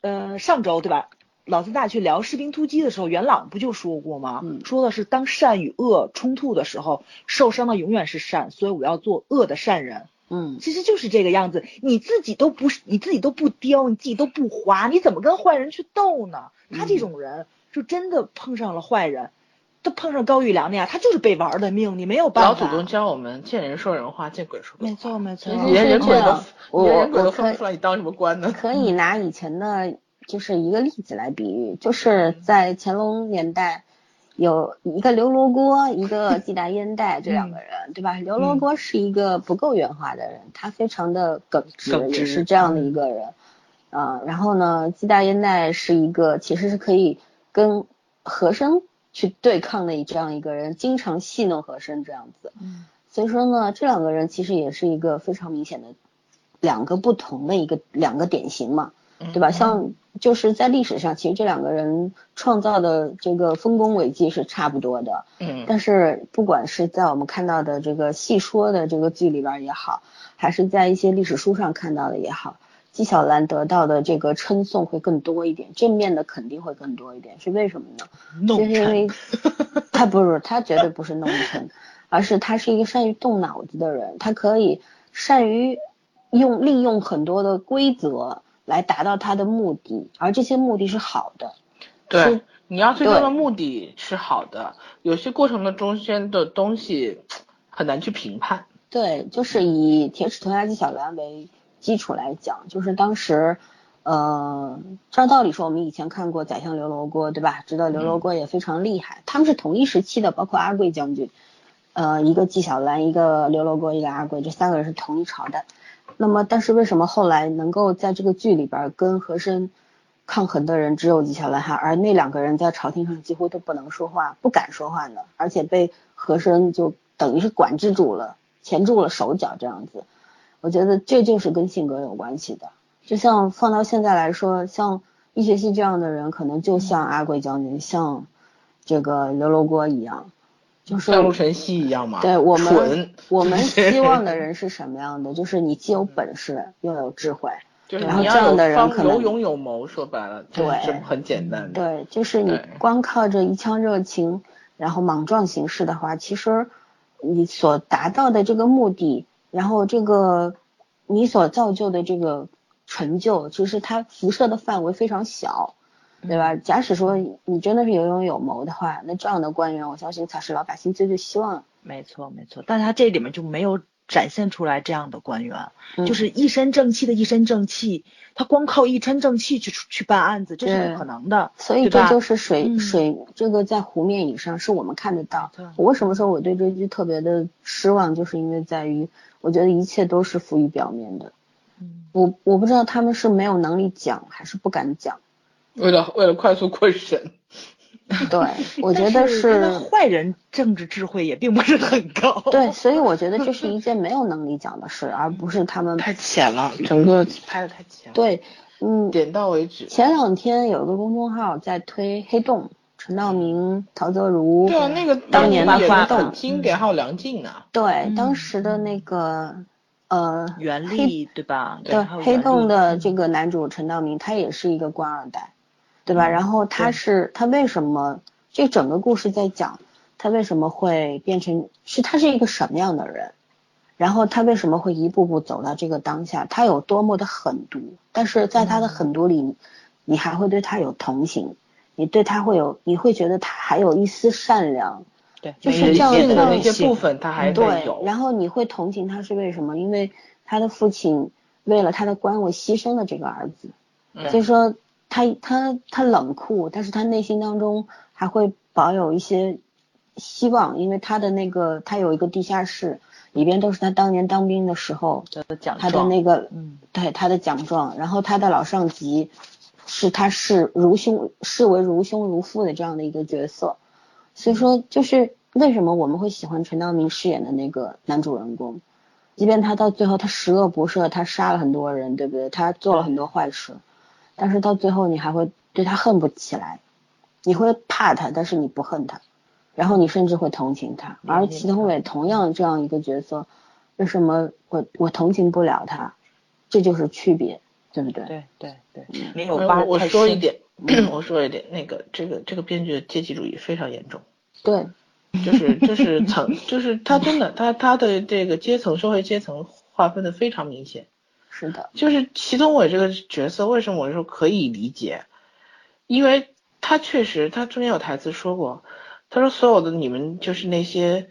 呃，上周对吧？老三大去聊士兵突击的时候，元朗不就说过吗？说的是当善与恶冲突的时候，受伤的永远是善，所以我要做恶的善人。嗯，其实就是这个样子，你自己都不是，你自己都不刁，你自己都不滑，你怎么跟坏人去斗呢？他这种人。就真的碰上了坏人，他碰上高玉良那样，他就是被玩的命，你没有办法。老祖宗教我们见人说人话，见鬼说鬼话。没错没错，连人鬼都我人鬼都分不出来，你当什么官呢？可以拿以前的，就是一个例子来比喻，就是在乾隆年代，有一个刘罗锅，一个季大烟袋 这两个人，对吧？刘罗锅是一个不够圆滑的人，他非常的耿直，也是这样的一个人。啊，然后呢，季大烟袋是一个其实是可以跟和珅去对抗的这样一个人，经常戏弄和珅这样子。嗯，所以说呢，这两个人其实也是一个非常明显的两个不同的一个两个典型嘛，对吧？像就是在历史上，其实这两个人创造的这个丰功伟绩是差不多的，嗯，但是不管是在我们看到的这个戏说的这个剧里边也好，还是在一些历史书上看到的也好，纪晓岚得到的这个称颂会更多一点，正面的肯定会更多一点，是为什么呢？就是因为他不是他绝对不是弄臣。而是他是一个善于动脑子的人，他可以善于用利用很多的规则来达到他的目的，而这些目的是好的。对，你要最终的目的是好的，有些过程的中间的东西很难去评判。对，就是以铁齿铜牙纪晓岚为基础来讲，就是当时，呃，照道理说，我们以前看过宰相刘罗锅，对吧？知道刘罗锅也非常厉害，他们是同一时期的，包括阿贵将军。呃，一个纪晓岚，一个刘罗锅，一个阿贵，这三个人是同一朝代。那么，但是为什么后来能够在这个剧里边跟和珅抗衡的人只有纪晓岚哈，而那两个人在朝廷上几乎都不能说话，不敢说话呢？而且被和珅就等于是管制住了，钳住了手脚这样子。我觉得这就是跟性格有关系的。就像放到现在来说，像易学习这样的人，可能就像阿贵将军，像这个刘罗锅一样。就是像陆晨曦一样嘛？对我们，我们希望的人是什么样的？就是你既有本事又有智慧，然后这样的人可能有勇有谋。说白了，对，很简单的。对，就是你光靠着一腔热情，然后莽撞行事的话，其实你所达到的这个目的，然后这个你所造就的这个成就，其实它辐射的范围非常小。对吧？假使说你真的是有勇有谋的话，那这样的官员，我相信才是老百姓最最希望。没错，没错。但他这里面就没有展现出来这样的官员，就是一身正气的一身正气，他光靠一身正气去去办案子，这是不可能的。所以这就是水水这个在湖面以上是我们看得到。我为什么说我对这剧特别的失望，就是因为在于我觉得一切都是浮于表面的。嗯，我我不知道他们是没有能力讲，还是不敢讲。为了为了快速过审，对，我觉得是坏人政治智慧也并不是很高。对，所以我觉得这是一件没有能力讲的事，而不是他们太浅了，整个拍的太浅。对，嗯，点到为止。前两天有一个公众号在推《黑洞》，陈道明、陶泽如，对啊，那个当年的《黑洞》经典，还有梁静呢。对，当时的那个呃，袁立对吧？对，《黑洞》的这个男主陈道明，他也是一个官二代。对吧？然后他是他为什么这整个故事在讲他为什么会变成是他是一个什么样的人？然后他为什么会一步步走到这个当下？他有多么的狠毒？但是在他的狠毒里，你还会对他有同情，你对他会有你会觉得他还有一丝善良，对，就是这样的那些部分他还对。然后你会同情他是为什么？因为他的父亲为了他的官位牺牲了这个儿子，所以说。他他他冷酷，但是他内心当中还会保有一些希望，因为他的那个他有一个地下室，里边都是他当年当兵的时候的奖他的那个嗯，对他的奖状，然后他的老上级是他视如兄视为如兄如父的这样的一个角色，所以说就是为什么我们会喜欢陈道明饰演的那个男主人公，即便他到最后他十恶不赦，他杀了很多人，对不对？他做了很多坏事。但是到最后，你还会对他恨不起来，你会怕他，但是你不恨他，然后你甚至会同情他。而祁同伟同样这样一个角色，为什么我我同情不了他？这就是区别，对不对？对对对，没有。我说一点，我说一点，那个这个这个编剧的阶级主义非常严重。对，就是就是层，就是他真的他他的这个阶层社会阶层划分的非常明显。是的，就是祁同伟这个角色，为什么我说可以理解？因为他确实，他中间有台词说过，他说所有的你们就是那些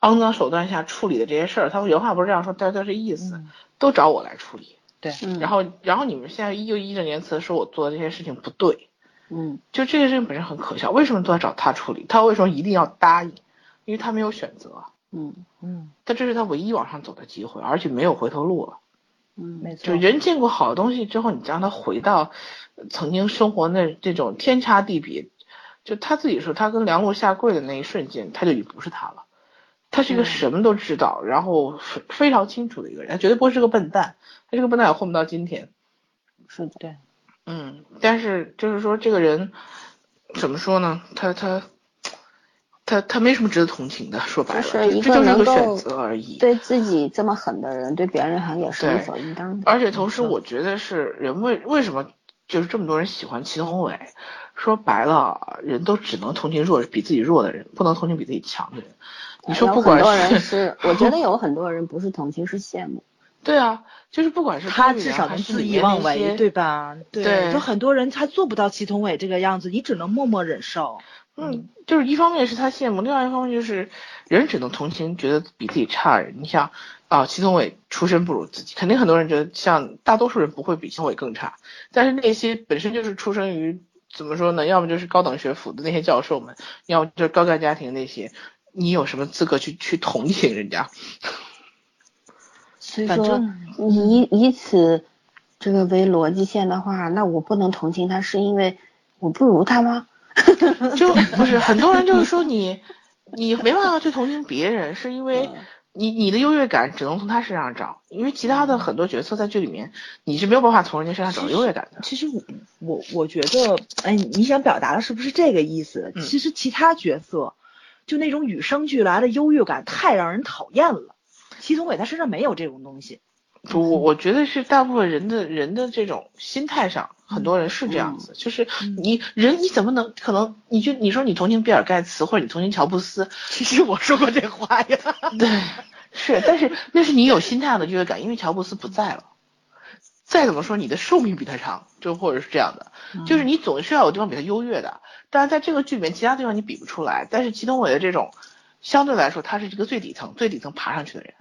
肮脏手段下处理的这些事儿，他原话不是这样说，但是他这意思，都找我来处理。对，然后然后你们现在依旧义正言辞的说我做的这些事情不对，嗯，就这件事情本身很可笑，为什么都要找他处理？他为什么一定要答应？因为他没有选择，嗯嗯，但这是他唯一往上走的机会，而且没有回头路了。嗯，没错。就人见过好东西之后，你让他回到曾经生活那这种天差地别，就他自己说，他跟梁璐下跪的那一瞬间，他就已不是他了。他是一个什么都知道，然后非非常清楚的一个人，他绝对不会是个笨蛋，他这个笨蛋也混不到今天。是的，对，嗯，但是就是说这个人怎么说呢？他他他他没什么值得同情的，说白了，就是一个能够选择而已。对自己这么狠的人，对别人好像也是理所应当的。而且同时，我觉得是人为为什么就是这么多人喜欢祁同伟？说白了，人都只能同情弱比自己弱的人，不能同情比自己强的人。你说不管是，我觉得 有很多人不是同情，是羡慕。对啊，就是不管是他至少能恣意妄为，对吧？对，就很多人他做不到祁同伟这个样子，你只能默默忍受。嗯，就是一方面是他羡慕，另外一方面就是人只能同情觉得比自己差的人。你想啊，祁同伟出身不如自己，肯定很多人觉得像大多数人不会比祁同伟更差，但是那些本身就是出生于。怎么说呢？要么就是高等学府的那些教授们，要么就是高干家庭那些，你有什么资格去去同情人家？所以说，以以此这个为逻辑线的话，那我不能同情他，是因为我不如他吗？就不是很多人就是说你，你没办法去同情别人，是因为。你你的优越感只能从他身上找，因为其他的很多角色在剧里面你是没有办法从人家身上找优越感的。其实我我我觉得，哎，你想表达的是不是这个意思？其实其他角色就那种与生俱来的优越感太让人讨厌了。祁同伟他身上没有这种东西。我我觉得是大部分人的人的这种心态上，很多人是这样子，就是你人你怎么能可能你就你说你同情比尔盖茨或者你同情乔布斯，其实我说过这话呀，对，是，但是那是你有心态上的优越感，因为乔布斯不在了，再怎么说你的寿命比他长，就或者是这样的，就是你总是要有地方比他优越的，但是在这个剧里面其他地方你比不出来，但是祁同伟的这种相对来说他是这个最底层最底层爬上去的人。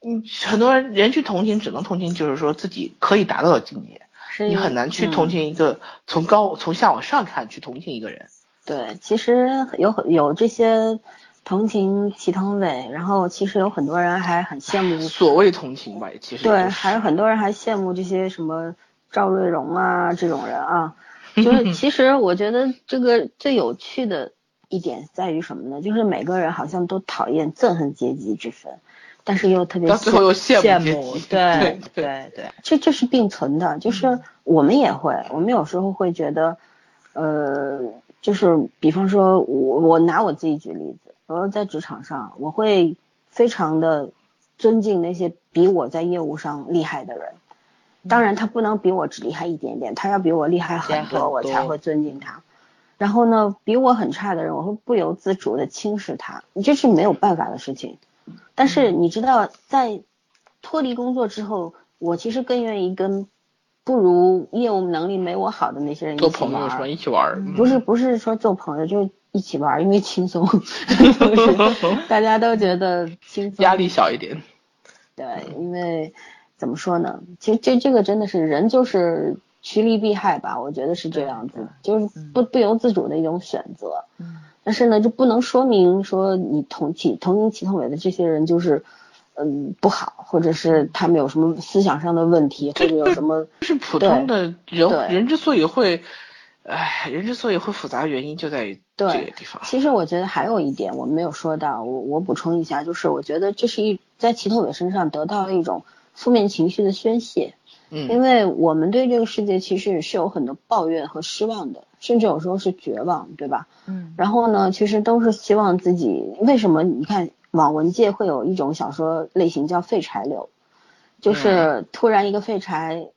嗯，很多人人去同情，只能同情就是说自己可以达到的境界，你很难去同情一个从高从下往上看去同情一个人。对，其实有很有这些同情祁同伟，然后其实有很多人还很羡慕所谓同情吧，其实对，还有很多人还羡慕这些什么赵瑞荣啊这种人啊，就是其实我觉得这个最有趣的一点在于什么呢？就是每个人好像都讨厌憎恨阶级之分。但是又特别羡慕，对对对，这这是并存的，就是我们也会，我们有时候会觉得，呃，就是比方说，我我拿我自己举例子，我在职场上，我会非常的尊敬那些比我在业务上厉害的人，当然他不能比我只厉害一点点，他要比我厉害很多，我才会尊敬他。然后呢，比我很差的人，我会不由自主的轻视他，这是没有办法的事情。但是你知道，在脱离工作之后，我其实更愿意跟不如业务能力没我好的那些人一起玩。一起玩。不是不是说做朋友，就一起玩，因为轻松，大家都觉得轻松，压力小一点。对，因为怎么说呢？其实这这个真的是人就是趋利避害吧，我觉得是这样子，就是不不由自主的一种选择。嗯。但是呢，就不能说明说你同情同情祁同伟的这些人就是，嗯，不好，或者是他们有什么思想上的问题，或者有什么是普通的人人之所以会，唉，人之所以会复杂，原因就在于这个地方。其实我觉得还有一点我没有说到，我我补充一下，就是我觉得这是一在祁同伟身上得到了一种负面情绪的宣泄。嗯，因为我们对这个世界其实也是有很多抱怨和失望的，甚至有时候是绝望，对吧？嗯，然后呢，其实都是希望自己为什么？你看网文界会有一种小说类型叫废柴流，就是突然一个废柴，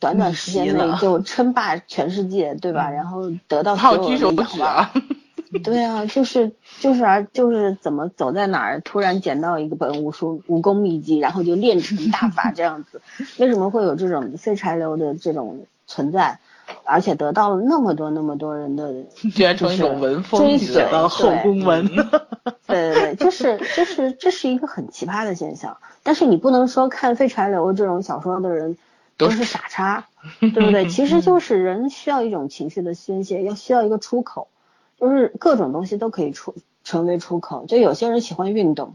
短短时间内就称霸全世界，对吧？然后得到所有的仰望。对啊，就是就是啊，就是怎么走在哪儿，突然捡到一个本武术武功秘籍，然后就练成大法这样子。为什么会有这种废柴流的这种存在，而且得到了那么多那么多人的居然成一种文风追随后宫文？对对对，就是 就是这是一个很奇葩的现象。但是你不能说看废柴流这种小说的人都是傻叉，对不对？其实就是人需要一种情绪的宣泄，要需要一个出口。就是各种东西都可以出成为出口，就有些人喜欢运动，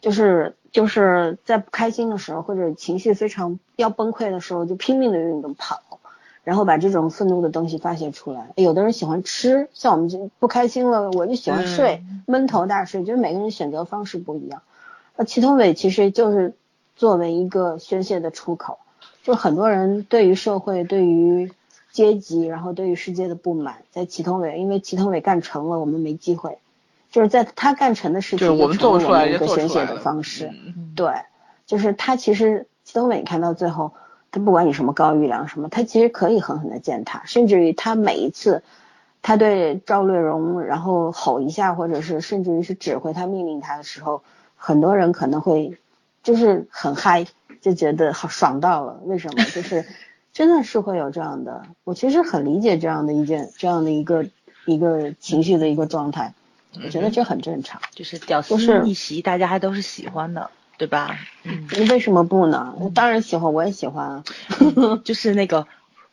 就是就是在不开心的时候或者情绪非常要崩溃的时候，就拼命的运动跑，然后把这种愤怒的东西发泄出来。有的人喜欢吃，像我们就不开心了，我就喜欢睡，闷头大睡。就是每个人选择方式不一样。那祁同伟其实就是作为一个宣泄的出口，就很多人对于社会、对于阶级，然后对于世界的不满，在祁同伟，因为祁同伟干成了，我们没机会。就是在他干成的事情，我们做出来一个宣泄的方式。对，就是他其实祁同伟看到最后，他不管你什么高育良什么，他其实可以狠狠的践踏，甚至于他每一次他对赵瑞荣然后吼一下，或者是甚至于是指挥他命令他的时候。很多人可能会就是很嗨，就觉得好爽到了。为什么？就是真的是会有这样的。我其实很理解这样的一件这样的一个一个情绪的一个状态。我觉得这很正常。就是屌丝逆袭，大家还都是喜欢的，对吧？嗯。你为什么不呢？当然喜欢，我也喜欢。就是那个。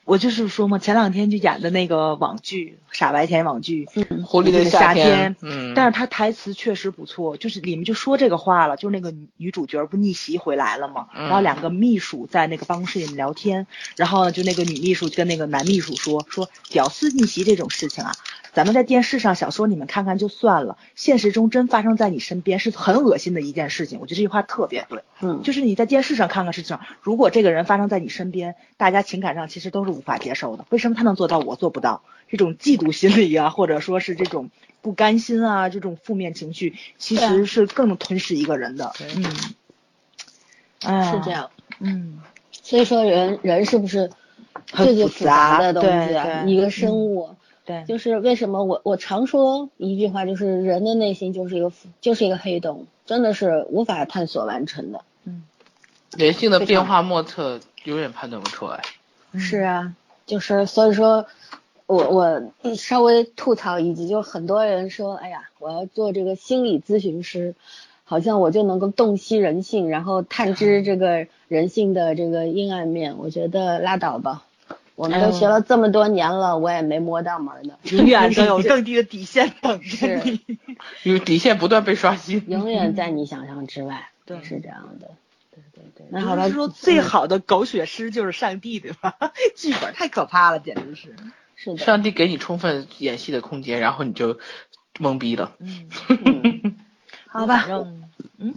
我就是说嘛，前两天就演的那个网剧《傻白甜》网剧，《狐狸的夏天》。嗯，但是他台词确实不错，就是里面就说这个话了，就是那个女主角不逆袭回来了嘛，然后两个秘书在那个办公室里面聊天，然后呢，就那个女秘书跟那个男秘书说说屌丝逆袭这种事情啊。咱们在电视上、小说你们看看就算了，现实中真发生在你身边是很恶心的一件事情。我觉得这句话特别对，嗯，就是你在电视上看看事情，如果这个人发生在你身边，大家情感上其实都是无法接受的。为什么他能做到，我做不到？这种嫉妒心理啊，或者说是这种不甘心啊，这种负面情绪，其实是更能吞噬一个人的。嗯，哎，是这样，嗯，所以说人人是不是最最复杂的东西，啊一个生物。对，就是为什么我我常说一句话，就是人的内心就是一个就是一个黑洞，真的是无法探索完成的。嗯，人性的变化莫测，永远判断不出来。是啊，就是所以说，我我稍微吐槽一句，就很多人说，哎呀，我要做这个心理咨询师，好像我就能够洞悉人性，然后探知这个人性的这个阴暗面。我觉得拉倒吧。我们都学了这么多年了，我也没摸到门呢。永远都有 更低的底线等着你，因为底线不断被刷新。永远在你想象之外，对，是这样的。对对对。那好了，说最好的狗血诗就是上帝，对吧？剧本太可怕了，简直是。是的。上帝给你充分演戏的空间，然后你就懵逼了。嗯。好吧。嗯。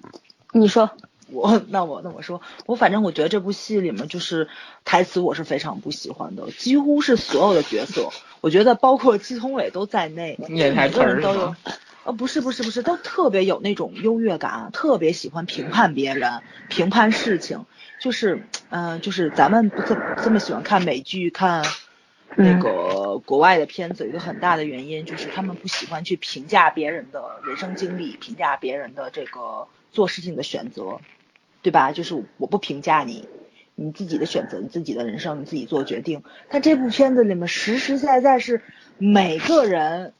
你说。我那我那我说我反正我觉得这部戏里面就是台词我是非常不喜欢的，几乎是所有的角色，我觉得包括季聪伟都在内，每个人都有，呃不是不是不是都特别有那种优越感，特别喜欢评判别人，评判事情，就是嗯就是咱们不这这么喜欢看美剧看那个国外的片子，有一个很大的原因就是他们不喜欢去评价别人的人生经历，评价别人的这个做事情的选择。对吧？就是我不评价你，你自己的选择，你自己的人生，你自己做决定。但这部片子里面实实在在是每个人，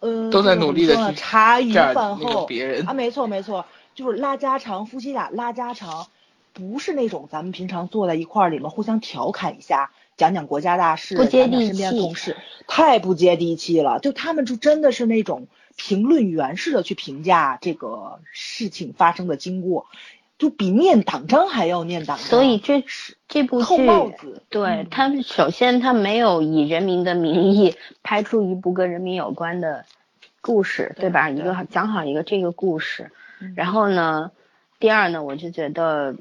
嗯，都在努力的去茶余饭后别人啊，没错没错，就是拉家常，夫妻俩拉家常，不是那种咱们平常坐在一块儿里面互相调侃一下，讲讲国家大事，不接地气，身边同事太不接地气了。就他们就真的是那种。评论员式的去评价这个事情发生的经过，就比念党章还要念党章。所以这是这部剧，对他们首先他没有以人民的名义拍出一部跟人民有关的故事，对吧？一个讲好一个这个故事，然后呢，第二呢，我就觉得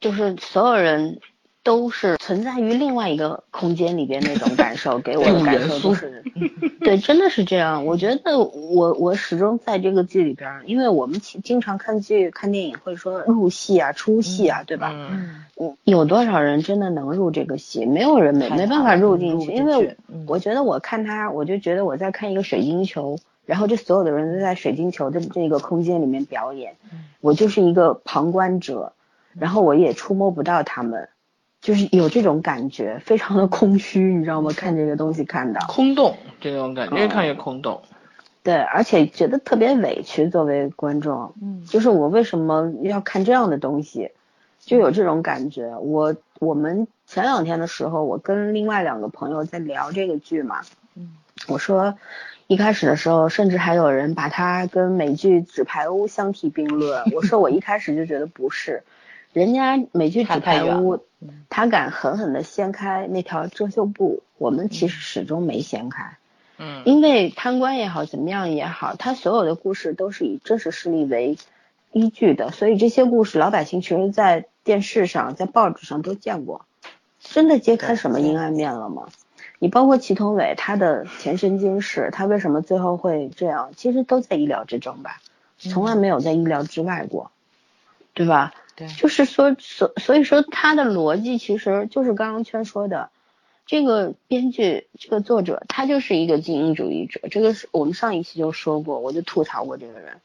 就是所有人。都是存在于另外一个空间里边那种感受，给我的感受都是，对，真的是这样。我觉得我我始终在这个剧里边，因为我们经常看剧看电影会说入戏啊出戏啊，对吧？嗯，有多少人真的能入这个戏？没有人没没办法入进去，因为我觉得我看他，我就觉得我在看一个水晶球，然后这所有的人都在水晶球的这个空间里面表演，我就是一个旁观者，然后我也触摸不到他们。就是有这种感觉，非常的空虚，你知道吗？看这个东西看的空洞，这种感觉越看越空洞。对，而且觉得特别委屈，作为观众，嗯，就是我为什么要看这样的东西，就有这种感觉。我我们前两天的时候，我跟另外两个朋友在聊这个剧嘛，嗯，我说一开始的时候，甚至还有人把它跟美剧《纸牌屋》相提并论。我说我一开始就觉得不是。人家美剧纸牌屋，他敢狠狠的掀开那条遮羞布，我们其实始终没掀开。嗯，因为贪官也好，怎么样也好，他所有的故事都是以真实事例为依据的，所以这些故事老百姓其实，在电视上、在报纸上都见过。真的揭开什么阴暗面了吗？你包括祁同伟他的前身今世，他为什么最后会这样？其实都在意料之中吧，从来没有在意料之外过，对吧？对，就是说，所所以说他的逻辑其实就是刚刚圈说的。这个编剧，这个作者，他就是一个精英主义者。这个是我们上一期就说过，我就吐槽过这个人。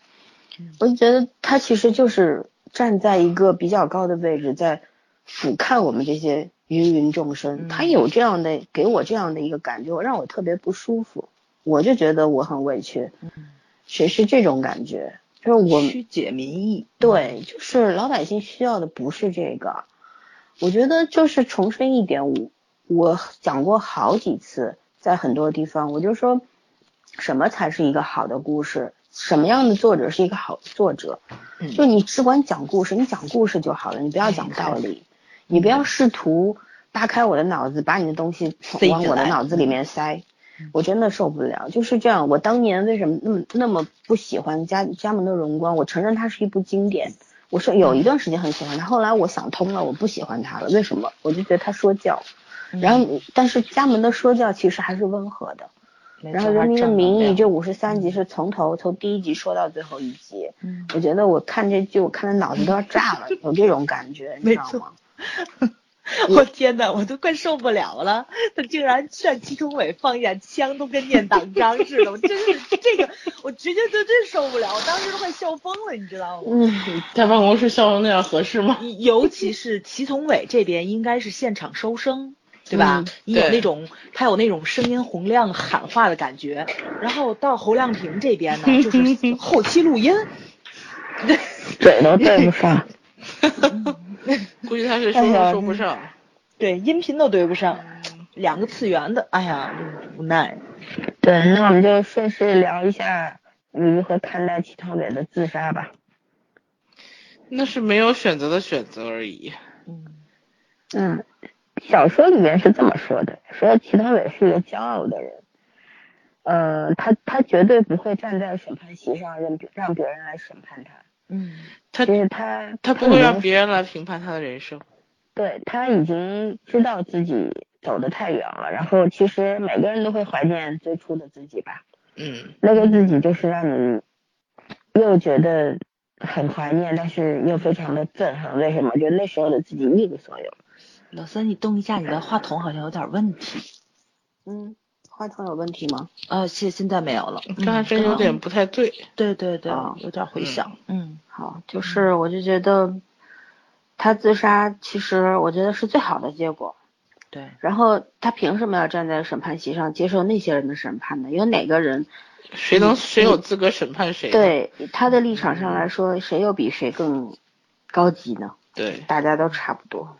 我就觉得他其实就是站在一个比较高的位置，在俯瞰我们这些芸芸众生。他有这样的给我这样的一个感觉，让我特别不舒服。我就觉得我很委屈。谁是这种感觉？就是我曲解民意。对，就是老百姓需要的不是这个。我觉得就是重申一点，我。我讲过好几次，在很多地方，我就说，什么才是一个好的故事？什么样的作者是一个好作者？就你只管讲故事，你讲故事就好了，你不要讲道理，你不要试图扒开我的脑子，把你的东西往我的脑子里面塞，我真的受不了。就是这样，我当年为什么那么那么不喜欢家家门的荣光？我承认它是一部经典，我是有一段时间很喜欢它，后来我想通了，我不喜欢它了。为什么？我就觉得他说教。然后，但是家门的说教其实还是温和的。然后《人民的名义》这五十三集是从头从第一集说到最后一集。嗯。我觉得我看这剧，我看的脑子都要炸了，有这种感觉，你知道吗？我天呐，我都快受不了了！他竟然劝祁同伟放下枪，都跟念党章似的，我真是这个，我直接就真受不了，我当时都快笑疯了，你知道吗？嗯，在办公室笑成那样合适吗？尤其是祁同伟这边，应该是现场收声。对吧？你有那种他有那种声音洪亮喊话的感觉，然后到侯亮平这边呢，就是 后期录音，嘴都对不上，估计他是说都说不上，对，音频都对不上，两个次元的，哎呀，无奈。对，那我们就顺势聊一下你如何看待祁同伟的自杀吧。那是没有选择的选择而已。嗯嗯。小说里面是这么说的，说祁同伟是一个骄傲的人，呃，他他绝对不会站在审判席上让让别人来审判他，嗯，他就是他他不会让别人来评判他的人生，对他已经知道自己走得太远了，然后其实每个人都会怀念最初的自己吧，嗯，那个自己就是让你又觉得很怀念，但是又非常的憎恨，为什么？就那时候的自己一无所有。老三，你动一下，你的话筒好像有点问题。嗯，话筒有问题吗？呃，现现在没有了。刚才声音有点不太对。对对对，有点回响。嗯，好，就是我就觉得他自杀，其实我觉得是最好的结果。对。然后他凭什么要站在审判席上接受那些人的审判呢？有哪个人？谁能谁有资格审判谁？对他的立场上来说，谁又比谁更高级呢？对，大家都差不多。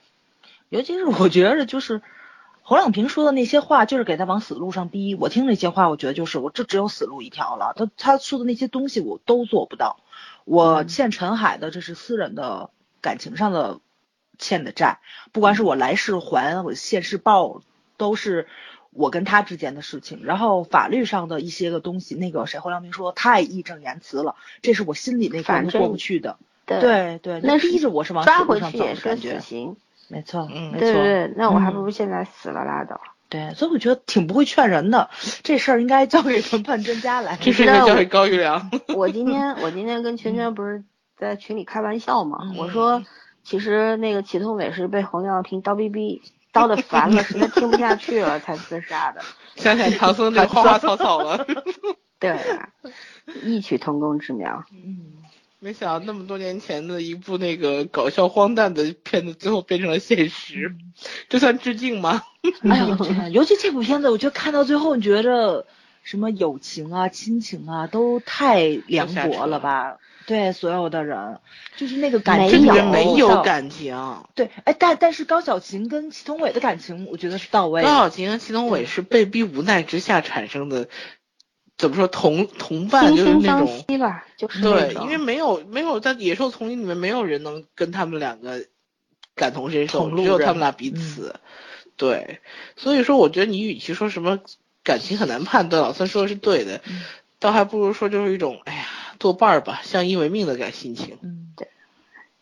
尤其是我觉得，就是侯亮平说的那些话，就是给他往死路上逼。我听那些话，我觉得就是我这只有死路一条了。他他说的那些东西，我都做不到。我欠陈海的，这是私人的感情上的欠的债，不管是我来世还，我现世报，都是我跟他之间的事情。然后法律上的一些个东西，那个谁侯亮平说太义正言辞了，这是我心里那关过不去的。对对，那逼着我是往死路上走的感觉。没错，嗯，对对对，那我还不如现在死了拉倒。对，所以我觉得挺不会劝人的，这事儿应该交给谈判专家来。这事该交给高玉良。我今天我今天跟圈圈不是在群里开玩笑嘛，我说其实那个祁同伟是被洪耀平叨逼逼叨的烦了，实在听不下去了才自杀的。想想唐僧那花花草草了。对啊，异曲同工之妙。嗯。没想到那么多年前的一部那个搞笑荒诞的片子，最后变成了现实，这算致敬吗？哎呀，尤其这部片子，我觉得看到最后，你觉得什么友情啊、亲情啊，都太凉薄了吧？对，所有的人，就是那个感情没有感情。对，哎，但但是高小琴跟祁同伟的感情，我觉得是到位。高小琴跟祁同伟是被逼无奈之下产生的。怎么说同同伴就是那种吧，就是对，因为没有没有在野兽丛林里面没有人能跟他们两个感同身受，只有他们俩彼此。对，所以说我觉得你与其说什么感情很难判断，老三说的是对的，倒还不如说就是一种哎呀作伴儿吧，相依为命的感心情。嗯，对，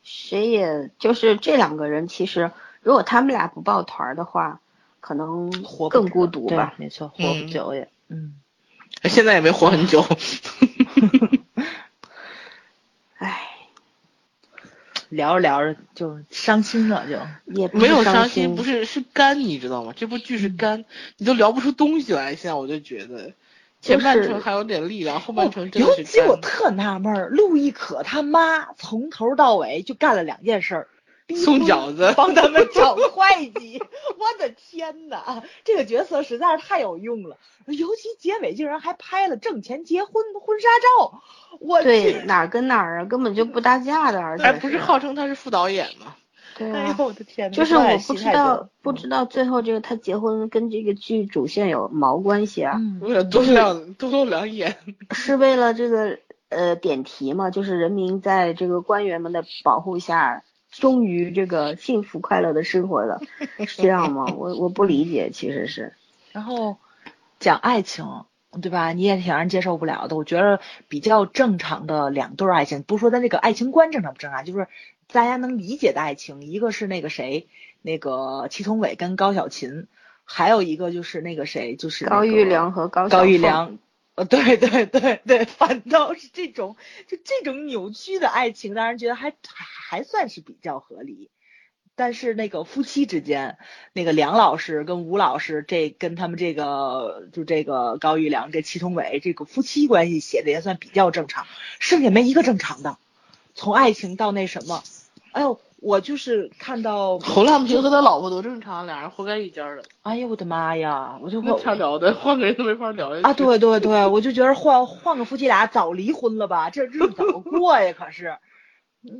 谁也就是这两个人，其实如果他们俩不抱团的话，可能活更孤独吧。没错，活不久也。嗯，现在也没活很久。唉。聊着聊着就伤心了，就也没有伤心，不是是干，你知道吗？这部剧是干，你都聊不出东西来。现在我就觉得前半程还有点力量，后半程真的是。尤其我特纳闷儿，陆亦可他妈从头到尾就干了两件事儿。送饺子，帮他们找会计，我的天呐，这个角色实在是太有用了，尤其结尾竟然还拍了挣钱结婚婚纱照，我对哪儿跟哪儿啊，根本就不搭架的，而且还不是号称他是副导演吗？对啊，我的天，就是我不知道不知道最后这个他结婚跟这个剧主线有毛关系啊？为了多亮多露两眼，是为了这个呃点题嘛？就是人民在这个官员们的保护下。终于这个幸福快乐的生活了，是这样吗？我我不理解，其实是。然后讲爱情，对吧？你也挺让人接受不了的。我觉得比较正常的两对爱情，不是说咱这个爱情观正常不正常，就是大家能理解的爱情。一个是那个谁，那个祁同伟跟高小琴，还有一个就是那个谁，就是高玉良和高高育良。呃，对对对对，反倒是这种就这种扭曲的爱情，让人觉得还还算是比较合理。但是那个夫妻之间，那个梁老师跟吴老师，这跟他们这个就这个高育良这祁同伟这个夫妻关系写的也算比较正常，剩下没一个正常的，从爱情到那什么，哎呦。我就是看到 侯浪平和他老婆多正常，俩人活该一家的。哎呀，我的妈呀！我就没法聊的，换个人都没法聊啊！对对对，我就觉得换换个夫妻俩早离婚了吧，这日子怎么过呀？可是，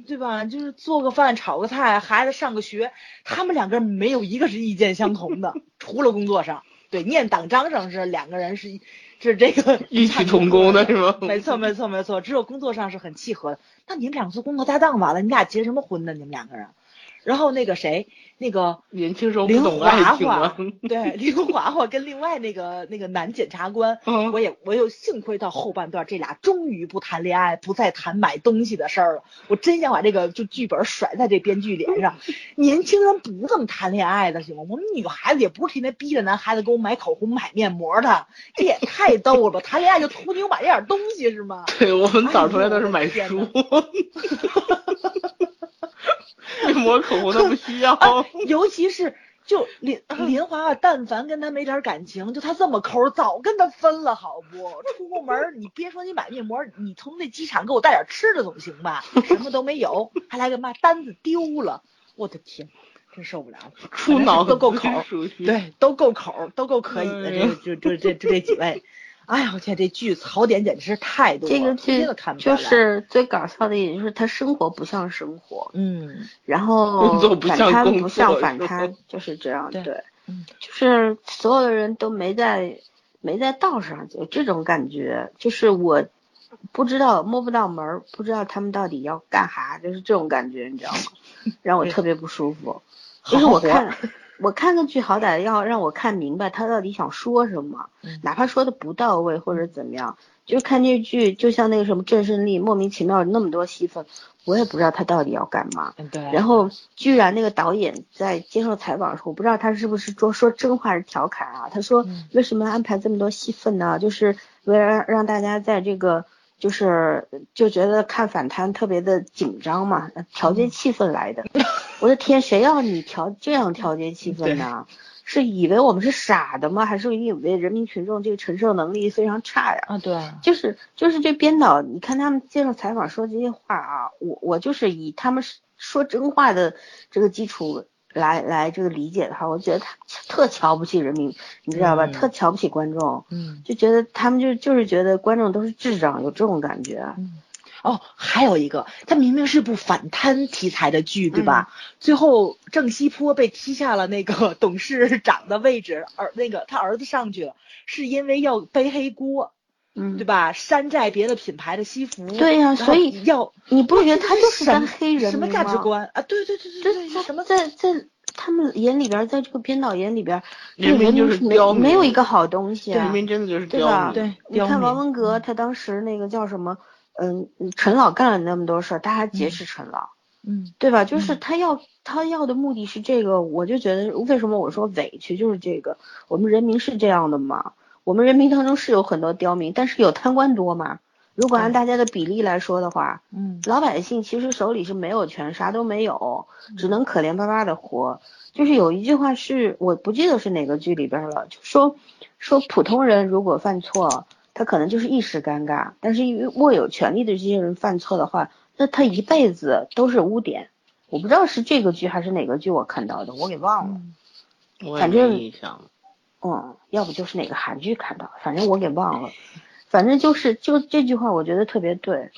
对吧？就是做个饭、炒个菜，孩子上个学，他们两个人没有一个是意见相同的，除了工作上。对，念党章上是两个人是。是这个 异曲同工的是吗？没错没错没错，只有工作上是很契合的。那你们俩做工作搭档完了，你俩结什么婚呢？你们两个人？然后那个谁，那个年轻时候林华华，对 林华华跟另外那个那个男检察官，我也我又幸亏到后半段，这俩终于不谈恋爱，不再谈买东西的事儿了。我真想把这个就剧本甩在这编剧脸上，年轻人不这么谈恋爱的行吗？我们女孩子也不是天天逼着男孩子给我买口红买面膜的，这也太逗了吧！谈恋爱就图你买这点东西是吗？对我们早出来都是买书。面 膜口红都不需要，尤其是就林林华华，但凡跟他没点感情，就他这么抠，早跟他分了，好不？出过门，你别说你买面膜，你从那机场给我带点吃的总行吧？什么都没有，还来个嘛单子丢了，我的天，真受不了了。出脑子都够口，对，都够口，都够可以的，这就就这就这几位。哎呀，我天，这剧槽点简直是太多了。这个剧就是最搞笑的，也就是他生活不像生活，嗯，然后反贪不像反贪，就是这样，对，嗯，就是所有的人都没在没在道上，就这种感觉，就是我不知道摸不到门，不知道他们到底要干哈，就是这种感觉，你知道吗？让我特别不舒服。就是我看。我看个剧，好歹要让我看明白他到底想说什么，哪怕说的不到位或者怎么样，就看这剧，就像那个什么郑胜利，莫名其妙那么多戏份，我也不知道他到底要干嘛。对。然后居然那个导演在接受采访的时候，我不知道他是不是说说真话是调侃啊？他说为什么安排这么多戏份呢？就是为了让让大家在这个。就是就觉得看反贪特别的紧张嘛，调节气氛来的。我的天，谁要你调这样调节气氛呢？是以为我们是傻的吗？还是以为人民群众这个承受能力非常差呀？啊，对，就是就是这编导，你看他们接受采访说这些话啊，我我就是以他们说真话的这个基础。来来，这个理解的话，我觉得他特瞧不起人民，你知道吧？特瞧不起观众，嗯，就觉得他们就就是觉得观众都是智障，有这种感觉。嗯，哦，还有一个，他明明是部反贪题材的剧，对吧？最后郑西坡被踢下了那个 董事长的位置，而那个他儿子上去了，是因为要背黑锅。嗯，对吧？山寨别的品牌的西服，对呀，所以要你不觉得他就是在黑人什么价值观啊？对对对对对，在什么在在他们眼里边，在这个编导眼里边，人民就是没没有一个好东西啊，人民真的就是对吧？对，你看王文革，他当时那个叫什么？嗯，陈老干了那么多事儿，他还劫持陈老，嗯，对吧？就是他要他要的目的是这个，我就觉得为什么我说委屈就是这个，我们人民是这样的吗？我们人民当中是有很多刁民，但是有贪官多吗？如果按大家的比例来说的话，嗯，老百姓其实手里是没有权，啥都没有，只能可怜巴巴的活。就是有一句话是我不记得是哪个剧里边了，就说说普通人如果犯错。他可能就是一时尴尬，但是因为握有权力的这些人犯错的话，那他一辈子都是污点。我不知道是这个剧还是哪个剧我看到的，我给忘了。反正印象。嗯，要不就是哪个韩剧看到，反正我给忘了。反正就是就这句话，我觉得特别对，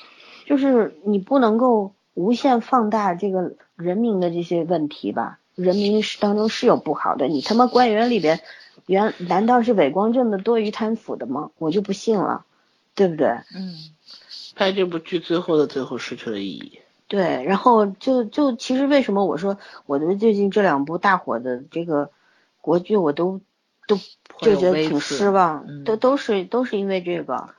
就是你不能够无限放大这个人民的这些问题吧？人民是当中是有不好的，你他妈官员里边。原难道是伪光正的多于贪腐的吗？我就不信了，对不对？嗯，拍这部剧最后的最后失去了意义。对，然后就就其实为什么我说我的最近这两部大火的这个国剧我都都就觉得挺失望，都都是都是因为这个，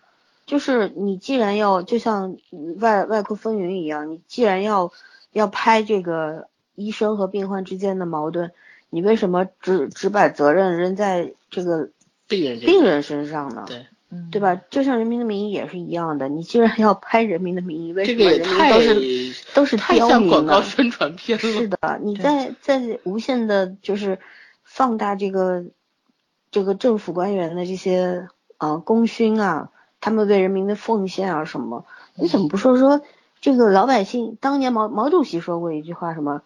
就是你既然要就像外外科风云一样，你既然要要拍这个医生和病患之间的矛盾。你为什么只只把责任扔在这个病人病人身上呢？对，对吧？就像《人民的名义》也是一样的，你既然要拍《人民的名义》，为什么人民都是都是刁民呢？广告宣传片是的，你在在无限的，就是放大这个这个政府官员的这些啊功勋啊，他们为人民的奉献啊什么？你怎么不说说这个老百姓？当年毛毛主席说过一句话，什么？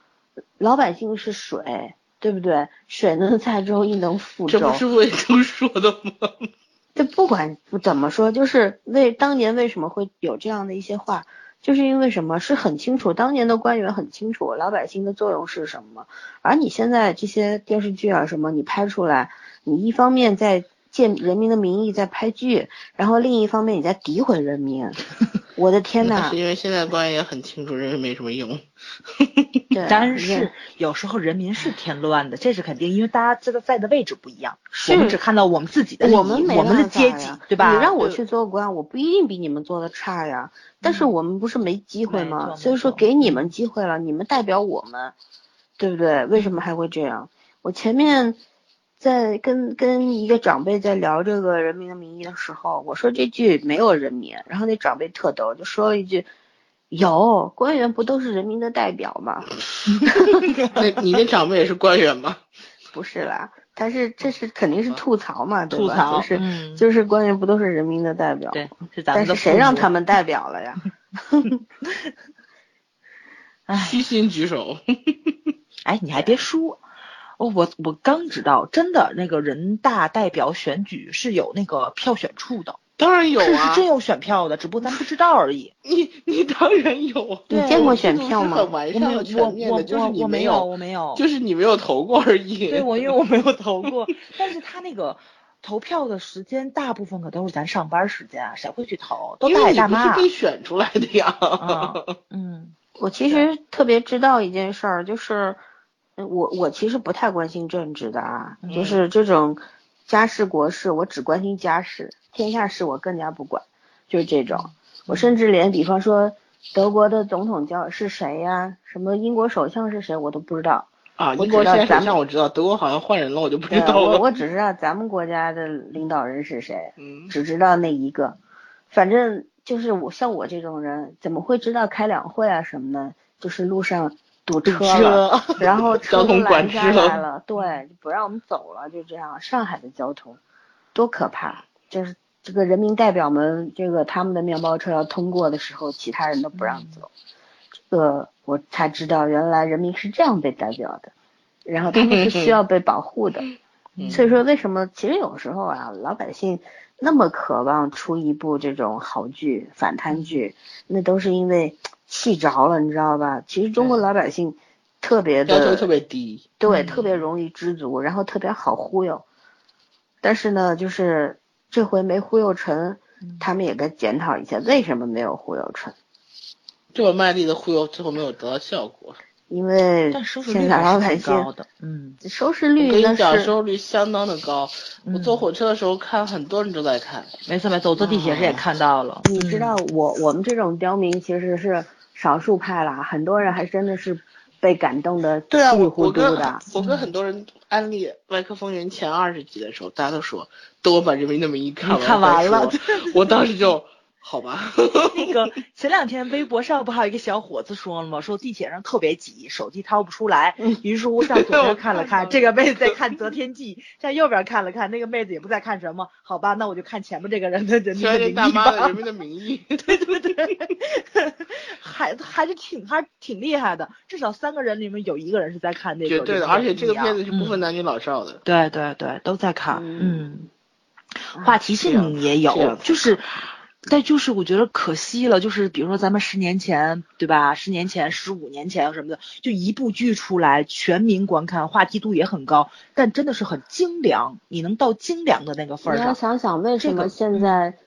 老百姓是水。对不对？水能载舟，亦能覆舟。这不是魏征说的吗？这不管怎么说，就是为当年为什么会有这样的一些话，就是因为什么？是很清楚，当年的官员很清楚老百姓的作用是什么。而你现在这些电视剧啊什么，你拍出来，你一方面在借人民的名义在拍剧，然后另一方面你在诋毁人民。我的天呐！是因为现在官员也很清楚，人民没什么用。但是有时候人民是添乱的，这是肯定，因为大家这个在的位置不一样。我们只看到我们自己的，我们我们的阶级，对吧？你让我去做官，我不一定比你们做的差呀。但是我们不是没机会吗？所以说给你们机会了，你们代表我们，对不对？为什么还会这样？我前面。在跟跟一个长辈在聊这个《人民的名义》的时候，我说这句没有人民，然后那长辈特逗，就说了一句：“有官员不都是人民的代表吗？” 那你那长辈也是官员吗？不是啦，他是这是肯定是吐槽嘛，对吧？就是就是官员不都是人民的代表？对，但是谁让他们代表了呀？虚心举手。哎，你还别说。哦，我我刚知道，真的那个人大代表选举是有那个票选处的，当然有啊，是真有选票的，只不过咱不知道而已。你你当然有，你见过选票吗？很完善的、全面的，就是你没有，我没有，就是你没有投过而已。对，我因为我没有投过，但是他那个投票的时间大部分可都是咱上班时间啊，谁会去投？都大爷大妈。是被选出来的呀。嗯，我其实特别知道一件事儿，就是。我我其实不太关心政治的啊，就是这种家事国事，我只关心家事，天下事我更加不管，就是这种。我甚至连比方说德国的总统叫是谁呀，什么英国首相是谁，我都不知道。啊，英国首相我知道，德国好像换人了，我就不知道了。我我只知道咱们国家的领导人是谁，只知道那一个。反正就是我像我这种人，怎么会知道开两会啊什么的？就是路上。堵车了，然后车都拦下来了，对，不让我们走了，就这样。上海的交通多可怕！就是这个人民代表们，这个他们的面包车要通过的时候，其他人都不让走。这个我才知道，原来人民是这样被代表的，然后他们是需要被保护的。所以说，为什么其实有时候啊，老百姓那么渴望出一部这种好剧、反贪剧，那都是因为。气着了，你知道吧？其实中国老百姓特别的要求特别低，对，特别容易知足，然后特别好忽悠。但是呢，就是这回没忽悠成，他们也该检讨一下为什么没有忽悠成。这么卖力的忽悠，最后没有得到效果。因为现在老百姓，嗯，收视率我跟你讲，收视率相当的高。我坐火车的时候看，很多人都在看。没错没错，我坐地铁时也看到了。你知道，我我们这种刁民其实是少数派啦，很多人还真的是被感动的稀里糊涂的。我跟很多人安利《外科风云》前二十集的时候，大家都说等我把《人民那么一》看完看完了，我当时就。好吧，那个前两天微博上不还有一个小伙子说了吗？说地铁上特别挤，手机掏不出来。于是乎向左边 看了看，这个妹子在看《择天记》；向右边看了看，那个妹子也不在看什么。好吧，那我就看前面这个人的人民的名义吧。人民的名义，对对对，还还是挺还挺厉害的，至少三个人里面有一个人是在看那个。绝对的，而且这个片子是不分男女老少的。对对对，都在看。嗯，话题性也有，就是。但就是我觉得可惜了，就是比如说咱们十年前，对吧？十年前、十五年前什么的，就一部剧出来，全民观看，话题度也很高，但真的是很精良，你能到精良的那个份儿上。你要想想为什么现在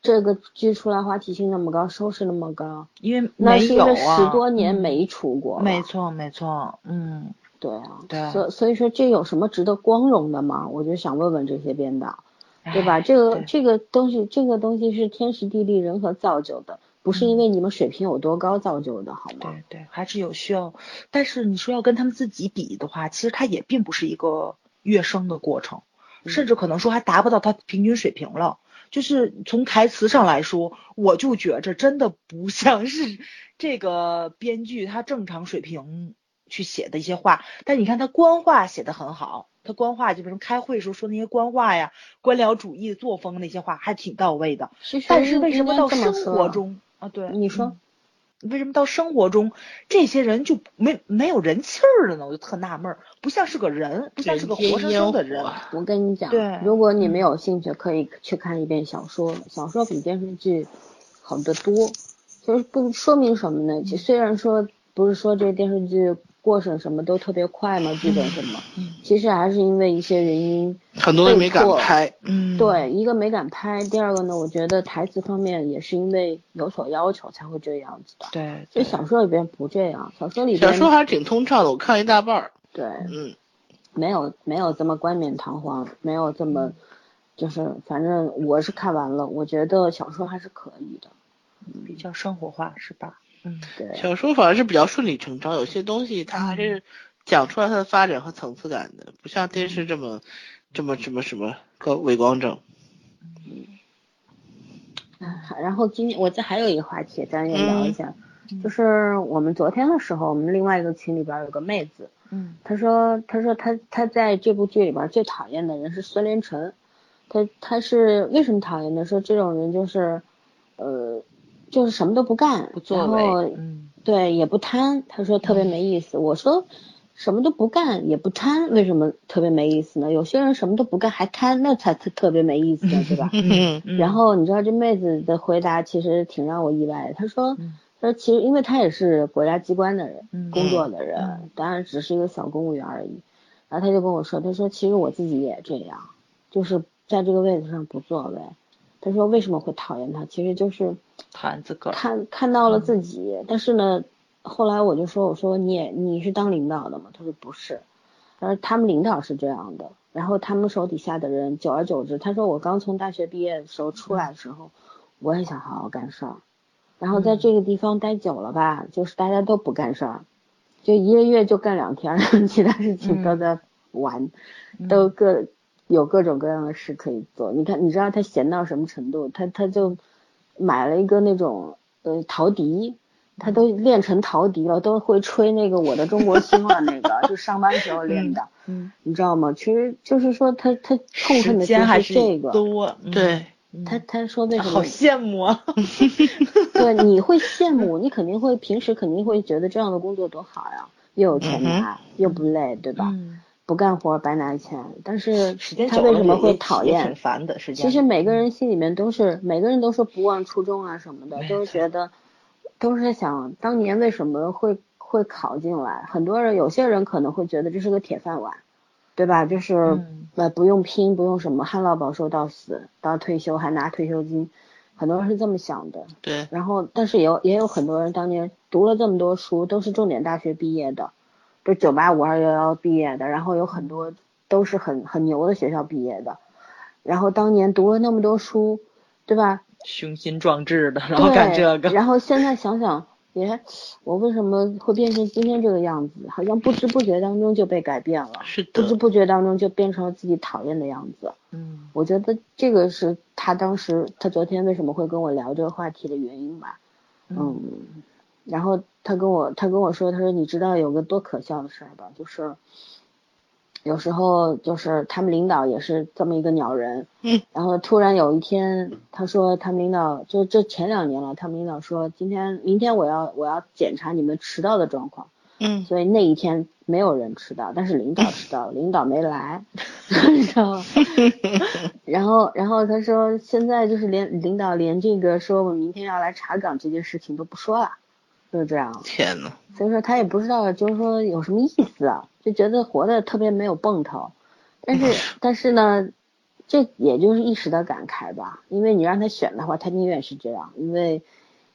这个剧出来话题性那么高，收视那么高？因为那是因为十多年没出过。没错，没错，嗯，对啊，对啊。所所以说这有什么值得光荣的吗？我就想问问这些编导。对吧？这个这个东西，这个东西是天时地利人和造就的，不是因为你们水平有多高造就的，好吗？对对，还是有需要。但是你说要跟他们自己比的话，其实它也并不是一个跃升的过程，甚至可能说还达不到他平均水平了。就是从台词上来说，我就觉着真的不像是这个编剧他正常水平去写的一些话。但你看他官话写的很好。他官话，就比如开会时候说那些官话呀，官僚主义作风那些话还挺到位的。但是为什么到生活中啊？对，你说，为什么到生活中这些人就没没有人气儿了呢？我就特纳闷儿，不像是个人，不像是个活生生的人。我跟你讲，对，如果你没有兴趣，可以去看一遍小说，小说比电视剧好得多。就是不说明什么呢？其虽然说不是说这个电视剧。过审什么都特别快嘛，剧本什么，其实还是因为一些原因，很多人没敢拍。嗯，对，一个没敢拍，第二个呢，我觉得台词方面也是因为有所要求才会这样子的。对，所以小说里边不这样，小说里边小说还是挺通畅的，我看一大半儿。对，嗯，没有没有这么冠冕堂皇，没有这么，就是反正我是看完了，我觉得小说还是可以的，比较生活化，是吧？嗯，对，小说反而是比较顺理成章，有些东西它还是讲出来它的发展和层次感的，不像电视这么这么什么什么个伪光正。嗯，然后今天我这还有一个话题，咱也聊一下，就是我们昨天的时候，我们另外一个群里边有个妹子，嗯，她说她说她她在这部剧里边最讨厌的人是孙连成，她她是为什么讨厌呢？说这种人就是呃。就是什么都不干，然后，对，也不贪。他说特别没意思。我说什么都不干也不贪，为什么特别没意思呢？有些人什么都不干还贪，那才特特别没意思呢，对吧？然后你知道这妹子的回答其实挺让我意外的。她说，她说其实因为她也是国家机关的人，工作的人，当然只是一个小公务员而已。然后她就跟我说，她说其实我自己也这样，就是在这个位子上不作为。她说为什么会讨厌他？其实就是谈自个看看到了自己，但是呢，后来我就说我说你也你是当领导的吗？他说不是，他说他们领导是这样的，然后他们手底下的人久而久之，他说我刚从大学毕业的时候出来的时候，我也想好好干事儿，然后在这个地方待久了吧，就是大家都不干事儿，就一个月就干两天，其他事情都在玩，都各。有各种各样的事可以做，你看，你知道他闲到什么程度？他他就买了一个那种呃陶笛，他都练成陶笛了，都会吹那个我的中国心了，那个就上班时候练的，嗯，你知道吗？其实就是说他他痛恨的就是这个，多，对，他他说那什么？好羡慕啊，对，你会羡慕，你肯定会平时肯定会觉得这样的工作多好呀，又有钱拿，又不累，对吧？不干活白拿钱，但是他为什么会讨厌？烦的，其实每个人心里面都是，每个人都说不忘初衷啊什么的，都是觉得，都是想当年为什么会会考进来。很多人，有些人可能会觉得这是个铁饭碗，对吧？就是呃不用拼，不用什么，旱涝保收到死，到退休还拿退休金。很多人是这么想的。对。然后，但是也有也有很多人当年读了这么多书，都是重点大学毕业的，就九八五二幺幺毕业的，然后有很多都是很很牛的学校毕业的，然后当年读了那么多书，对吧？雄心壮志的，然后干这个。然后现在想想。也，我为什么会变成今天这个样子？好像不知不觉当中就被改变了，是的，不知不觉当中就变成了自己讨厌的样子。嗯，我觉得这个是他当时，他昨天为什么会跟我聊这个话题的原因吧。嗯，然后他跟我，他跟我说，他说你知道有个多可笑的事儿吧？就是。有时候就是他们领导也是这么一个鸟人，嗯，然后突然有一天，他说他们领导就这前两年了，他们领导说今天明天我要我要检查你们迟到的状况，嗯，所以那一天没有人迟到，但是领导迟到，领导没来，你知道吗？然后然后他说现在就是连领导连这个说我明天要来查岗这件事情都不说了，就是这样。天呐，所以说他也不知道就是说有什么意思啊。就觉得活得特别没有奔头，但是但是呢，这也就是一时的感慨吧。因为你让他选的话，他宁愿是这样。因为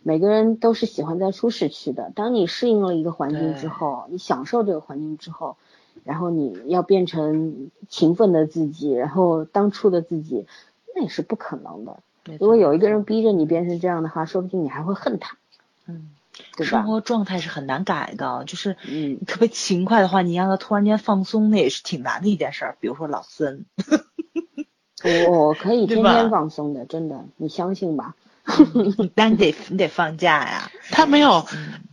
每个人都是喜欢在舒适区的。当你适应了一个环境之后，你享受这个环境之后，然后你要变成勤奋的自己，然后当初的自己，那也是不可能的。如果有一个人逼着你变成这样的话，说不定你还会恨他。嗯。生活状态是很难改的，就是嗯，特别勤快的话，你让他突然间放松，那也是挺难的一件事儿。比如说老孙，我可以 天天放松的，真的，你相信吧。但你得你得放假呀。他没有，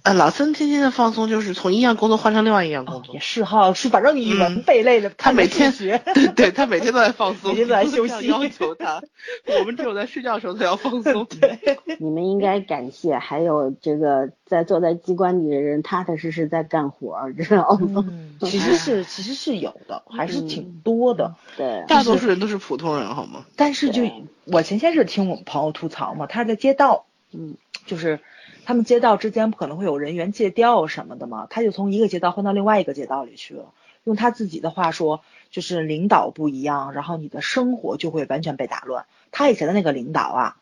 呃，老孙天天的放松就是从一样工作换成另外一样工作。也是哈，是反正语文背累了，他每天学，对对，他每天都在放 松，每天都在休息。要求他，我们只有在睡觉的时候才要放 松。对，你们应该感谢还有这个在坐在机关里的人，踏踏实实在干活，知道吗？其实是其实是有的，还是挺多的。对，大多数人都是普通人，好吗？但是就我前些日听我们朋友吐槽嘛，他。在街道，嗯，就是他们街道之间不可能会有人员借调什么的嘛，他就从一个街道换到另外一个街道里去了。用他自己的话说，就是领导不一样，然后你的生活就会完全被打乱。他以前的那个领导啊，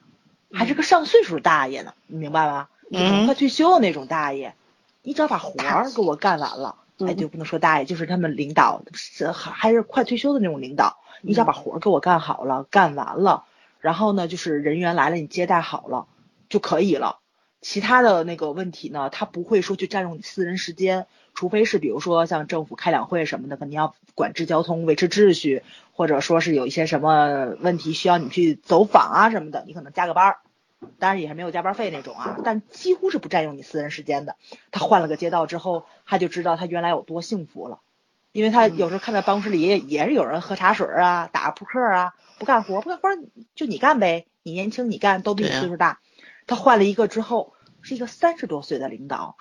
还是个上岁数的大爷呢，你明白吗？嗯，快退休的那种大爷，你只要把活儿给我干完了，哎，就不能说大爷，就是他们领导是还是快退休的那种领导，你只要把活儿给我干好了，干完了。然后呢，就是人员来了，你接待好了就可以了。其他的那个问题呢，他不会说去占用你私人时间，除非是比如说像政府开两会什么的，可能要管制交通、维持秩序，或者说是有一些什么问题需要你去走访啊什么的，你可能加个班儿，当然也是没有加班费那种啊，但几乎是不占用你私人时间的。他换了个街道之后，他就知道他原来有多幸福了，因为他有时候看到办公室里也也是有人喝茶水啊、打扑克啊。不干活，不干活就你干呗。你年轻，你干都比你岁数大。他换了一个之后，是一个三十多岁的领导，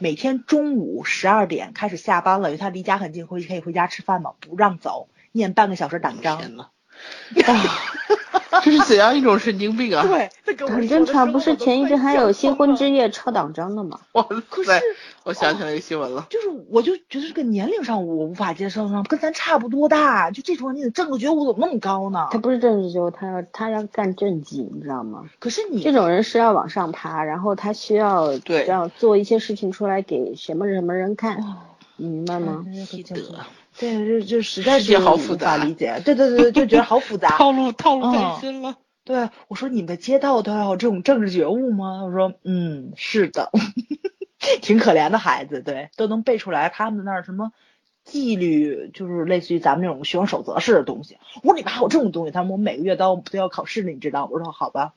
每天中午十二点开始下班了，因为他离家很近，回去可以回家吃饭嘛，不让走，念半个小时党章。这是怎样一种神经病啊？对，很正常。不是前一阵还有新婚之夜抄党章的吗？哇塞！我想起来一个新闻了。就是，我就觉得这个年龄上我无法接受呢，跟咱差不多大，就这种你的政治觉悟怎么那么高呢？他不是政治觉悟，他要他要干政绩，你知道吗？可是你这种人是要往上爬，然后他需要对要做一些事情出来给什么什么人看，你明白吗？对，就就实在是无法理解。对对对，就觉得好复杂，套路套路太深了。对，我说你们的街道都要有这种政治觉悟吗？我说，嗯，是的，挺可怜的孩子，对，都能背出来他们那儿什么纪律，就是类似于咱们那种学生守则式的东西。我说你们还有这种东西？他们我每个月都都要考试呢，你知道？我说好吧。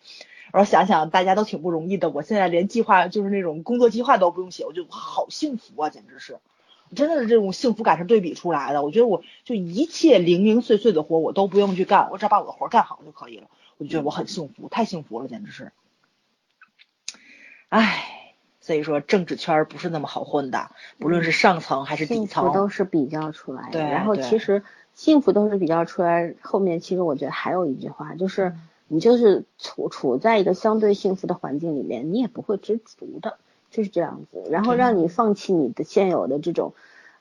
然后想想大家都挺不容易的，我现在连计划就是那种工作计划都不用写，我就好幸福啊，简直是。真的是这种幸福感是对比出来的。我觉得我就一切零零碎碎的活我都不用去干，我只要把我的活干好就可以了。我就觉得我很幸福，太幸福了，简直是。唉，所以说政治圈不是那么好混的，不论是上层还是底层，都是比较出来的。对，然后其实幸福都是比较出来。后面其实我觉得还有一句话，就是你就是处处在一个相对幸福的环境里面，你也不会知足的。就是这样子，然后让你放弃你的现有的这种，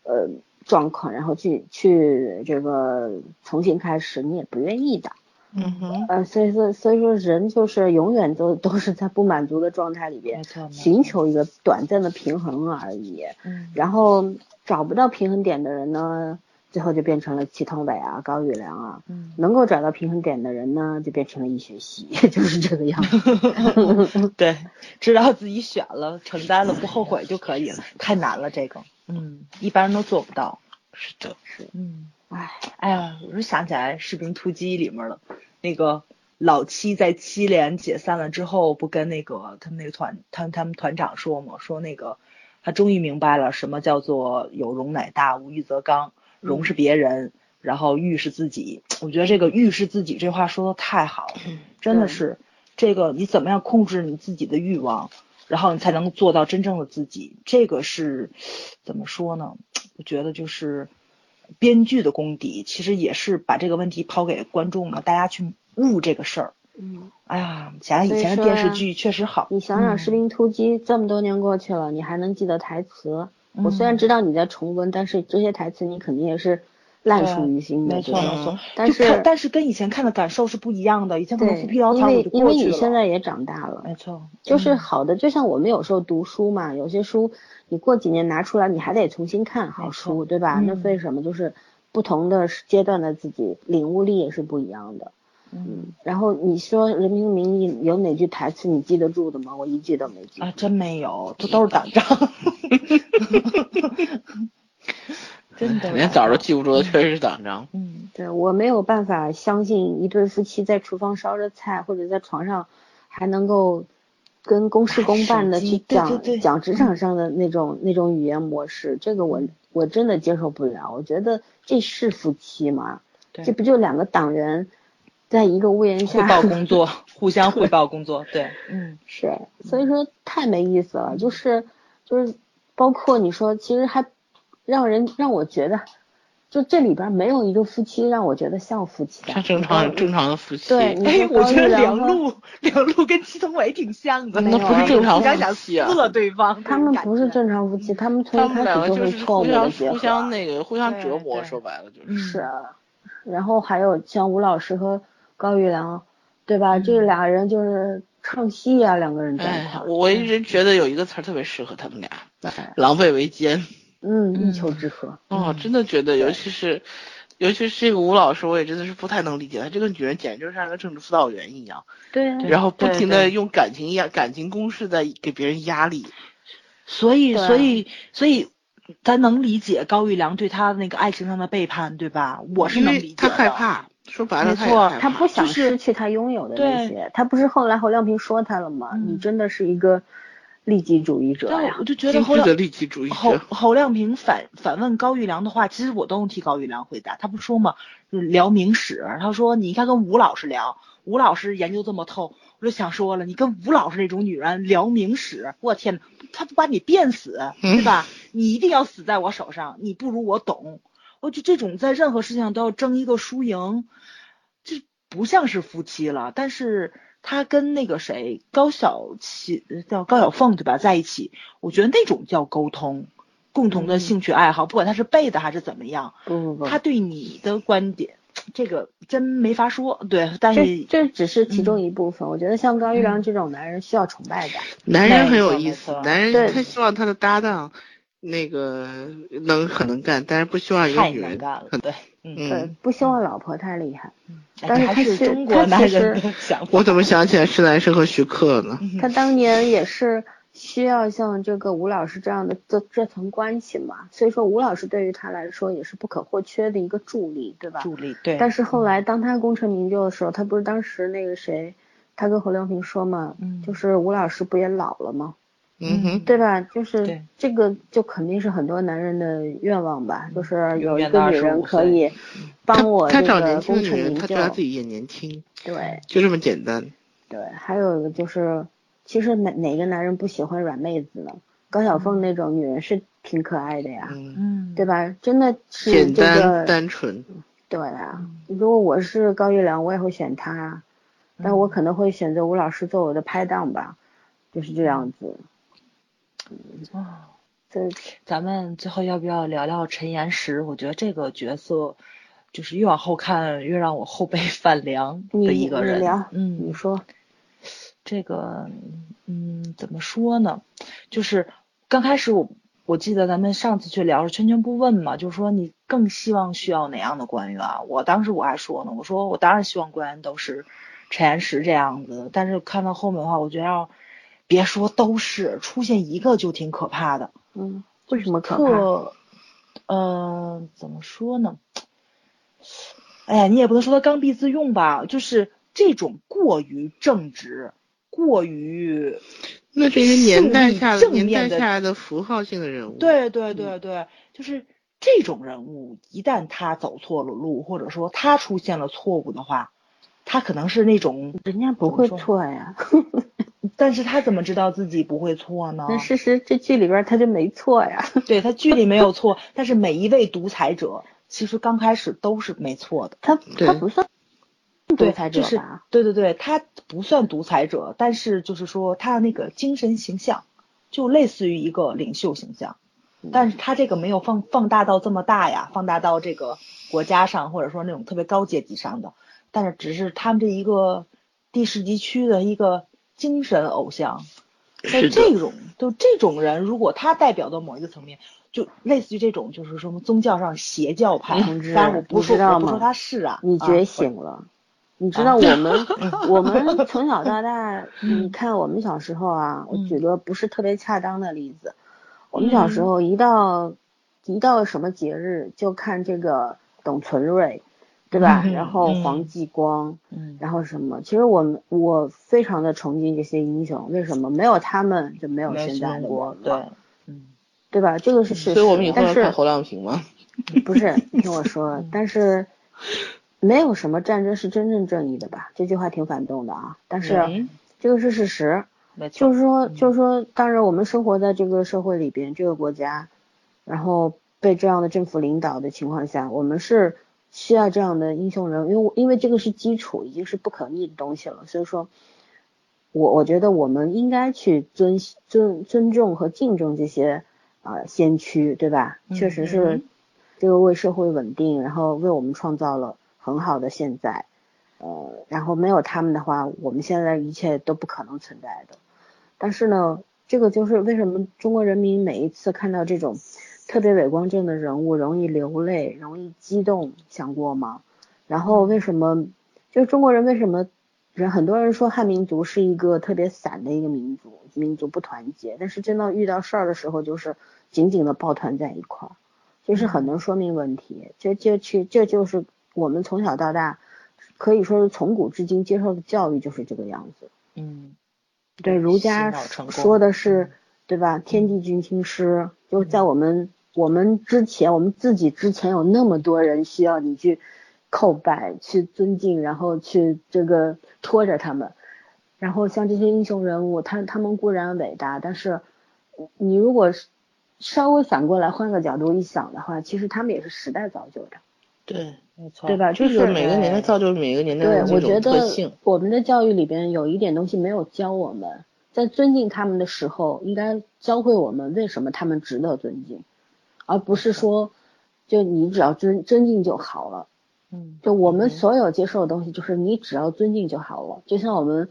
呃状况，然后去去这个重新开始，你也不愿意的。嗯哼，呃，所以说所以说人就是永远都都是在不满足的状态里边，寻求一个短暂的平衡而已。嗯，然后找不到平衡点的人呢？最后就变成了祁同伟啊，高育良啊，嗯，能够找到平衡点的人呢，就变成了易学习，就是这个样子。对，知道自己选了，承担了，不后悔就可以了。太难了，这个，嗯，一般人都做不到。是的，是，嗯，哎，哎呀，我就想起来《士兵突击》里面了，那个老七在七连解散了之后，不跟那个他们那个团，他他们团长说嘛，说那个他终于明白了什么叫做有容乃大，无欲则刚。容是别人，然后欲是自己。我觉得这个欲是自己这话说的太好了，真的是这个你怎么样控制你自己的欲望，然后你才能做到真正的自己。这个是怎么说呢？我觉得就是编剧的功底，其实也是把这个问题抛给观众了，大家去悟这个事儿。嗯，哎呀，想想以前的电视剧确实好。你想想《士兵突击》这么多年过去了，你还能记得台词？我虽然知道你在重温，但是这些台词你肯定也是烂熟于心的，没错没错。但是但是跟以前看的感受是不一样的，以前可能浮皮潦草因为因为你现在也长大了，没错。就是好的，就像我们有时候读书嘛，有些书你过几年拿出来，你还得重新看好书，对吧？那为什么就是不同的阶段的自己领悟力也是不一样的。嗯，然后你说《人民的名义》有哪句台词你记得住的吗？我一句都没记啊，真没有，这都是党章。真的，连枣都记不住的，确实是党章。嗯，对我没有办法相信一对夫妻在厨房烧着菜，或者在床上还能够跟公事公办的去讲讲职场上的那种那种语言模式，这个我我真的接受不了。我觉得这是夫妻吗？这不就两个党员？在一个屋檐下汇报工作，互相汇报工作，对，嗯，是，所以说太没意思了，就是就是，包括你说，其实还让人让我觉得，就这里边没有一个夫妻让我觉得像夫妻的，正常正常的夫妻。对，哎，我觉得梁璐梁璐跟祁同伟挺像的，那不是 正常夫妻啊，撕了对方，他们不是正常夫妻，他们从一开始就是错误的结合，互相那个互相折磨，说白了就是。是，然后还有像吴老师和。高育良，对吧？这俩人就是唱戏啊，两个人在一块儿。我一直觉得有一个词儿特别适合他们俩，狼狈为奸。嗯，一丘之貉。哦，真的觉得，尤其是，尤其是这个吴老师，我也真的是不太能理解他这个女人，简直就像个政治辅导员一样。对。然后不停的用感情压感情攻势在给别人压力。所以，所以，所以，咱能理解高育良对他那个爱情上的背叛，对吧？我是能理解。他害怕。说白了，没错，他不想失去他拥有的那些。他不是后来侯亮平说他了吗？你真的是一个利己主义者呀！我就觉得侯亮侯侯亮平反反问高育良的话，其实我都能替高育良回答。他不说吗？聊明史，他说你应该跟吴老师聊，吴老师研究这么透。我就想说了，你跟吴老师那种女人聊明史，我天呐，他不把你变死，对吧？你一定要死在我手上，你不如我懂。我就这种在任何事情上都要争一个输赢，这不像是夫妻了。但是他跟那个谁高晓琪叫高小凤对吧，在一起，我觉得那种叫沟通，共同的兴趣爱好，不管他是背的还是怎么样，不不不，他对你的观点，这个真没法说。对，但是这只是其中一部分。我觉得像高玉良这种男人需要崇拜感，男人很有意思，男人他希望他的搭档。那个能很能干，但是不希望一个女人干了，对，嗯，不希望老婆太厉害。但是他是中国男人想我怎么想起来是男生和徐克呢？他当年也是需要像这个吴老师这样的这这层关系嘛，所以说吴老师对于他来说也是不可或缺的一个助力，对吧？助力，对。但是后来当他功成名就的时候，他不是当时那个谁，他跟侯亮平说嘛，就是吴老师不也老了吗？嗯哼，对吧？就是这个，就肯定是很多男人的愿望吧。就是有一个女人可以帮我这个功成名就。他觉得自己也年轻。对，就这么简单。对，还有一个就是，其实哪哪个男人不喜欢软妹子呢？高晓凤那种女人是挺可爱的呀，嗯，对吧？真的是简单单纯。对啊，如果我是高育良，我也会选他，但我可能会选择吴老师做我的拍档吧，就是这样子。啊，这咱们最后要不要聊聊陈岩石？我觉得这个角色就是越往后看越让我后背 泛凉的一个人。嗯，你说这个，嗯，怎么说呢？就是刚开始我我记得咱们上次去聊是圈圈不问嘛，就是说你更希望需要哪样的官员？我当时我还说呢，我说我当然希望官员都是陈岩石这样子，但是看到后面的话，我觉得要别说都是出现一个就挺可怕的。嗯，为什么可怕？嗯，怎么说呢？哎呀，你也不能说他刚愎自用吧，就是这种过于正直、过于那是一个年代下的年代下来的符号性的人物。对对对对，就是这种人物，一旦他走错了路，或者说他出现了错误的话，他可能是那种人家不会错呀，但是他怎么知道自己不会错呢？那事实这剧里边他就没错呀。对他剧里没有错，但是每一位独裁者。其实刚开始都是没错的，他他不算独裁者吧？对对对，他不算独裁者，但是就是说他的那个精神形象就类似于一个领袖形象，但是他这个没有放放大到这么大呀，放大到这个国家上或者说那种特别高阶级上的，但是只是他们这一个地市级区的一个精神偶像，在这种就这种人，如果他代表的某一个层面。就类似于这种，就是什么宗教上邪教派，但是我不知道吗？不说他是啊，你觉醒了，你知道我们我们从小到大，你看我们小时候啊，我举个不是特别恰当的例子，我们小时候一到一到什么节日就看这个董存瑞，对吧？然后黄继光，然后什么？其实我们我非常的崇敬这些英雄，为什么？没有他们就没有现在的我，对。对吧？这个是事实。所以我们以后要看侯亮平吗？不是，听我说，但是没有什么战争是真正正义的吧？这句话挺反动的啊。但是这个是事实。就是说，就是说，当然我们生活在这个社会里边，这个国家，然后被这样的政府领导的情况下，我们是需要这样的英雄人物，因为因为这个是基础，已经是不可逆的东西了。所以说，我我觉得我们应该去尊尊尊重和敬重这些。啊，先驱对吧？确实是，这个为社会稳定，然后为我们创造了很好的现在。呃，然后没有他们的话，我们现在一切都不可能存在的。但是呢，这个就是为什么中国人民每一次看到这种特别伟光正的人物，容易流泪，容易激动，想过吗？然后为什么，就是中国人为什么人很多人说汉民族是一个特别散的一个民族，民族不团结，但是真的遇到事儿的时候，就是。紧紧的抱团在一块儿，就是很能说明问题。这这去，这就是我们从小到大，可以说是从古至今接受的教育就是这个样子。嗯，对，儒家说的是，对吧？天地君亲师，就在我们我们之前，我们自己之前有那么多人需要你去叩拜、去尊敬，然后去这个拖着他们。然后像这些英雄人物，他他们固然伟大，但是你如果。稍微反过来换个角度一想的话，其实他们也是时代造就的。对，没错，对吧？就是每个年代造就每个年代的这种特性。我们的教育里边有一点东西没有教我们，在尊敬他们的时候，应该教会我们为什么他们值得尊敬，而不是说就你只要尊尊敬就好了。嗯，就我们所有接受的东西，就是你只要尊敬就好了。就像我们。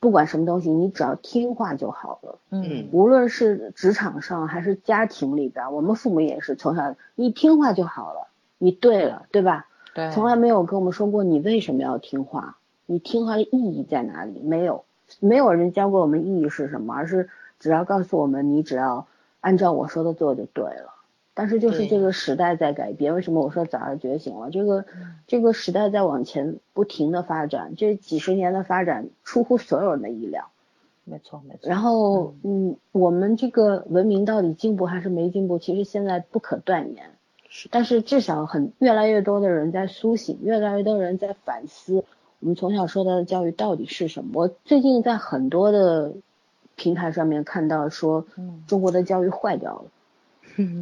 不管什么东西，你只要听话就好了。嗯，无论是职场上还是家庭里边，我们父母也是从小你听话就好了，你对了，对吧？对。从来没有跟我们说过你为什么要听话，你听话的意义在哪里？没有，没有人教过我们意义是什么，而是只要告诉我们你只要按照我说的做就对了。但是就是这个时代在改变，为什么我说早上觉醒了？这个这个时代在往前不停的发展，这几十年的发展出乎所有人的意料。没错没错。然后嗯，我们这个文明到底进步还是没进步？其实现在不可断言。是。但是至少很越来越多的人在苏醒，越来越多人在反思，我们从小受到的教育到底是什么？我最近在很多的平台上面看到说，中国的教育坏掉了。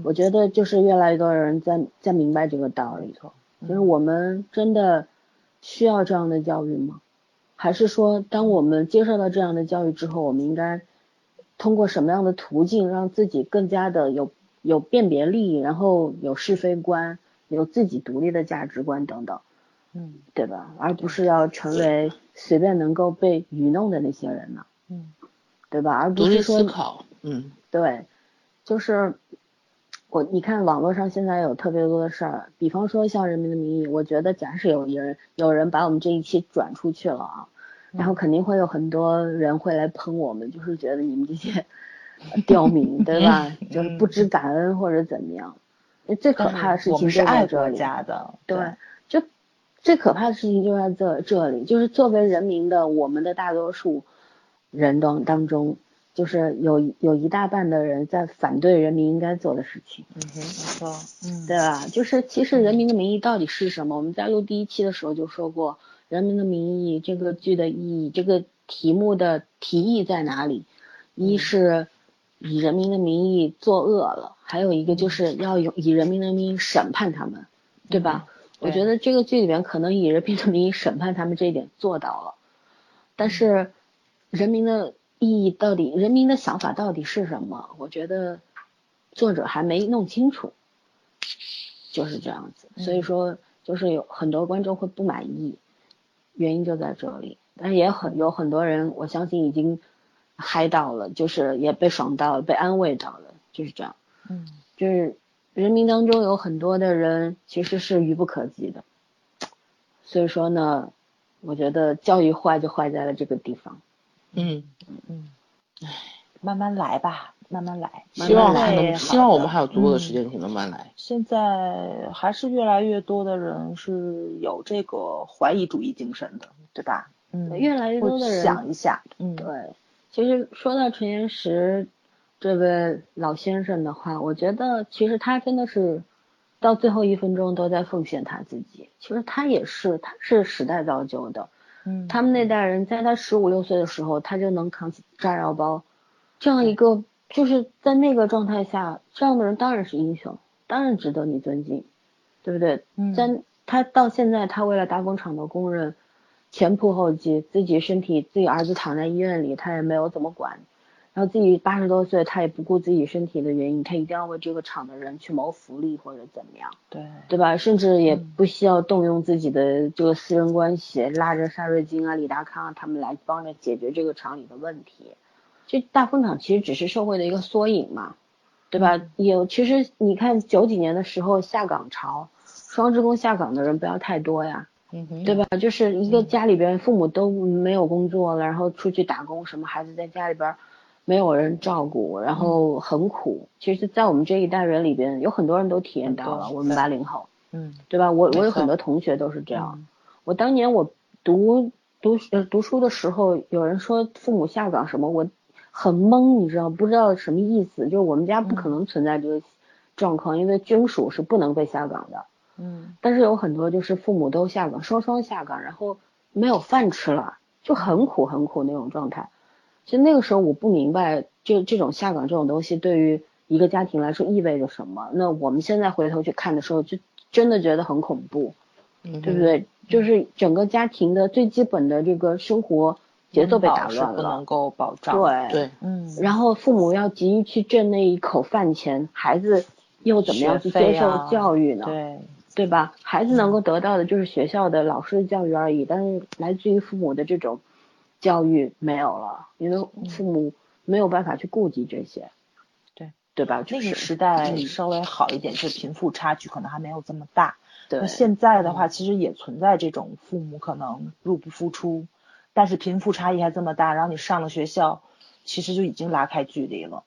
我觉得就是越来越多人在在明白这个道理，就是我们真的需要这样的教育吗？还是说，当我们接受到这样的教育之后，我们应该通过什么样的途径让自己更加的有有辨别力，然后有是非观，有自己独立的价值观等等，嗯，对吧？而不是要成为随便能够被愚弄的那些人呢，嗯，对吧？而不是说思考，嗯，对，就是我你看网络上现在有特别多的事儿，比方说像《人民的名义》，我觉得假使有人有人把我们这一期转出去了啊，然后肯定会有很多人会来喷我们，就是觉得你们这些刁民，对吧？就是不知感恩或者怎么样。最可怕的事情就在这里。家的，对，就最可怕的事情就在这这里，就是作为人民的我们的大多数人当当中。就是有有一大半的人在反对人民应该做的事情，嗯哼，没错，嗯，对吧？就是其实《人民的名义》到底是什么？我们在录第一期的时候就说过，《人民的名义》这个剧的意义，这个题目的题意在哪里？一是以人民的名义作恶了，还有一个就是要有以人民的名义审判他们，对吧？我觉得这个剧里面可能以人民的名义审判他们这一点做到了，但是人民的。意义到底，人民的想法到底是什么？我觉得作者还没弄清楚，就是这样子。所以说，就是有很多观众会不满意，原因就在这里。但是也很有很多人，我相信已经嗨到了，就是也被爽到了，被安慰到了，就是这样。嗯，就是人民当中有很多的人其实是愚不可及的，所以说呢，我觉得教育坏就坏在了这个地方。嗯嗯，唉，慢慢来吧，慢慢来。希望还能，希望我们还有足够的时间去慢慢来。现在还是越来越多的人是有这个怀疑主义精神的，对吧？嗯，越来越多的人想一下，嗯，对。其实说到陈岩石这位老先生的话，我觉得其实他真的是到最后一分钟都在奉献他自己。其实他也是，他是时代造就的。嗯，他们那代人在他十五六岁的时候，他就能扛起炸药包，这样一个就是在那个状态下，这样的人当然是英雄，当然值得你尊敬，对不对？嗯，在他到现在，他为了大工厂的工人前仆后继，自己身体自己儿子躺在医院里，他也没有怎么管。然后自己八十多岁，他也不顾自己身体的原因，他一定要为这个厂的人去谋福利或者怎么样，对对吧？甚至也不需要动用自己的这个私人关系，拉着沙瑞金啊、李达康啊他们来帮着解决这个厂里的问题。这大风厂其实只是社会的一个缩影嘛，对吧？有其实你看九几年的时候下岗潮，双职工下岗的人不要太多呀，嗯对吧？就是一个家里边父母都没有工作了，然后出去打工，什么孩子在家里边。没有人照顾，然后很苦。其实，在我们这一代人里边，有很多人都体验到了。我们八零后，嗯，对吧？我我有很多同学都是这样。我当年我读读呃读书的时候，有人说父母下岗什么，我很懵，你知道不知道什么意思？就是我们家不可能存在这个状况，因为军属是不能被下岗的。嗯。但是有很多就是父母都下岗，双双下岗，然后没有饭吃了，就很苦很苦那种状态。其实那个时候我不明白，就这种下岗这种东西对于一个家庭来说意味着什么。那我们现在回头去看的时候，就真的觉得很恐怖，对不对？就是整个家庭的最基本的这个生活节奏被打乱了，不能够保障。对对，嗯。然后父母要急于去挣那一口饭钱，孩子又怎么样去接受教育呢？对，对吧？孩子能够得到的就是学校的老师的教育而已，但是来自于父母的这种。教育没有了，因为父母没有办法去顾及这些，对对吧？那个时代稍微好一点，就是贫富差距可能还没有这么大。对，现在的话，其实也存在这种父母可能入不敷出，但是贫富差异还这么大，然后你上了学校，其实就已经拉开距离了。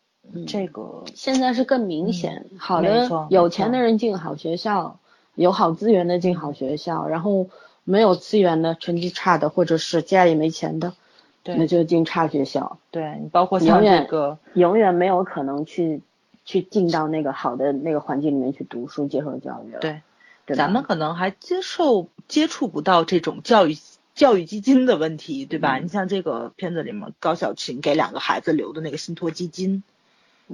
这个现在是更明显，好的有钱的人进好学校，有好资源的进好学校，然后没有资源的、成绩差的，或者是家里没钱的。那就进差学校，对你包括像这个永远没有可能去去进到那个好的那个环境里面去读书接受教育了。对，咱们可能还接受接触不到这种教育教育基金的问题，对吧？你像这个片子里面高小琴给两个孩子留的那个信托基金，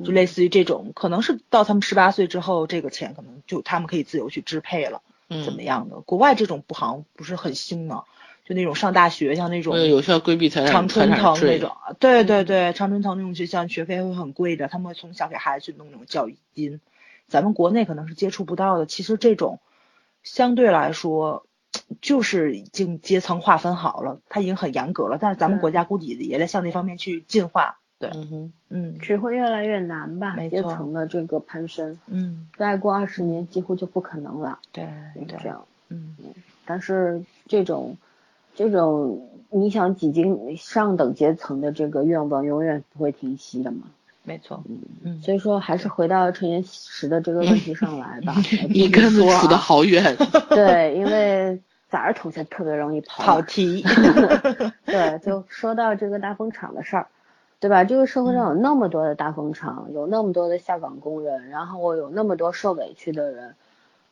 就类似于这种，可能是到他们十八岁之后，这个钱可能就他们可以自由去支配了，怎么样的？国外这种不好像不是很兴呢。就那种上大学，像那种有效规避财产常春藤那种，对对对，常春藤那种学校学费会很贵的，他们会从小给孩子去弄那种教育金，咱们国内可能是接触不到的。其实这种相对来说，就是已经阶层划分好了，它已经很严格了。但是咱们国家估计也在向那方面去进化。对，嗯哼，嗯，只会越来越难吧？没阶层的这个攀升，嗯，再过二十年几乎就不可能了。对，这样，嗯，但是这种，这种你想挤进上等阶层的这个愿望，永远不会停息的嘛。没错，嗯嗯，所以说还是回到陈岩石的这个问题上来吧。你跟他们处的好远。对，因为崽儿同学特别容易跑跑题。对，就说到这个大风厂的事儿。对吧？这个社会上有那么多的大风厂，有那么多的下岗工人，然后我有那么多受委屈的人，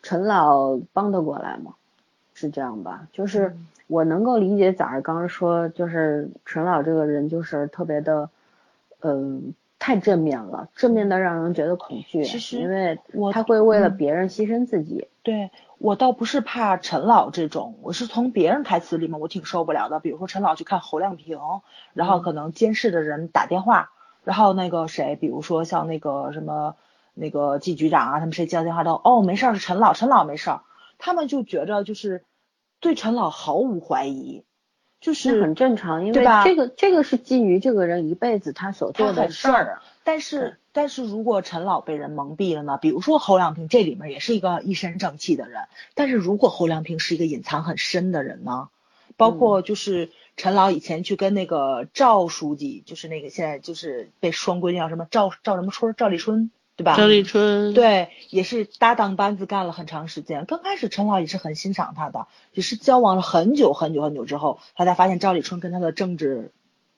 陈老帮得过来吗？是这样吧？就是我能够理解早儿刚刚说，就是陈老这个人就是特别的，嗯，太正面了，正面的让人觉得恐惧。其实，因为他会为了别人牺牲自己。对。我倒不是怕陈老这种，我是从别人台词里面我挺受不了的。比如说陈老去看侯亮平，然后可能监视的人打电话，然后那个谁，比如说像那个什么那个季局长啊，他们谁接到电话都哦没事儿是陈老，陈老没事儿，他们就觉着就是对陈老毫无怀疑，就是很正常，因为这个这个是基于这个人一辈子他所做的事儿，但是。但是如果陈老被人蒙蔽了呢？比如说侯亮平这里面也是一个一身正气的人，但是如果侯亮平是一个隐藏很深的人呢？包括就是陈老以前去跟那个赵书记，就是那个现在就是被双规定叫什么赵赵什么春赵立春，对吧？赵立春对，也是搭档班子干了很长时间。刚开始陈老也是很欣赏他的，也是交往了很久很久很久之后，他才发现赵立春跟他的政治，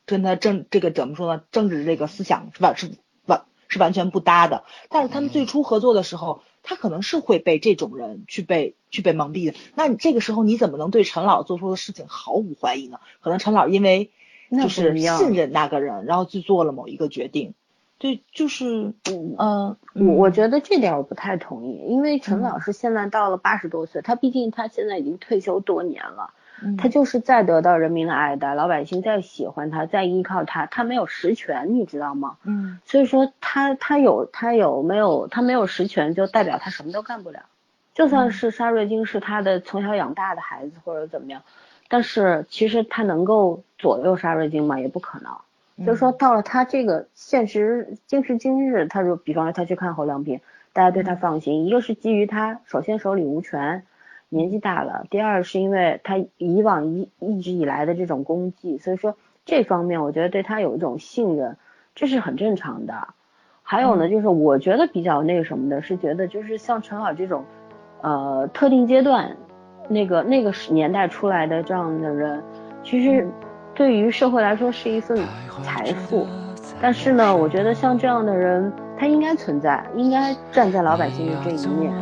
跟他政这个怎么说呢？政治这个思想是吧？是完。是完全不搭的，但是他们最初合作的时候，他可能是会被这种人去被去被蒙蔽的。那你这个时候你怎么能对陈老做出的事情毫无怀疑呢？可能陈老因为就是信任那个人，然后去做了某一个决定。对，就是嗯，我我觉得这点我不太同意，因为陈老师现在到了八十多岁，他毕竟他现在已经退休多年了。他就是再得到人民的爱戴，老百姓再喜欢他，再依靠他，他没有实权，你知道吗？嗯，所以说他他有他有没有他没有实权，就代表他什么都干不了。就算是沙瑞金是他的从小养大的孩子或者怎么样，但是其实他能够左右沙瑞金吗？也不可能。就是说到了他这个现实今时今日，他说比方说他去看侯亮平，大家对他放心，一个是基于他首先手里无权。年纪大了，第二是因为他以往一一直以来的这种功绩，所以说这方面我觉得对他有一种信任，这是很正常的。还有呢，就是我觉得比较那个什么的，是觉得就是像陈老这种，呃，特定阶段那个那个年代出来的这样的人，其实对于社会来说是一份财富。但是呢，我觉得像这样的人，他应该存在，应该站在老百姓的这一面。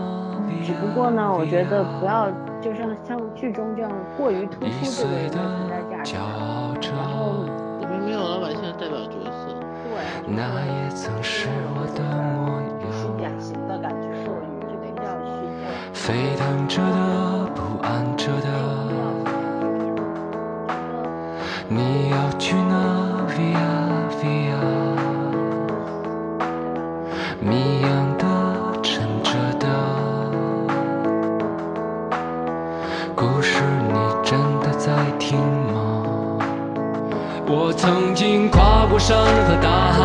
只不过呢，我觉得不要就是像剧中这样过于突出这个人的存在价值，然后明明有老百姓代表角色，对，是典型的感觉，就比较沸腾着的，不安着的，你要去哪？Via Via，谜样的。沉着的故事，你真的在听吗？我曾经跨过山和大海，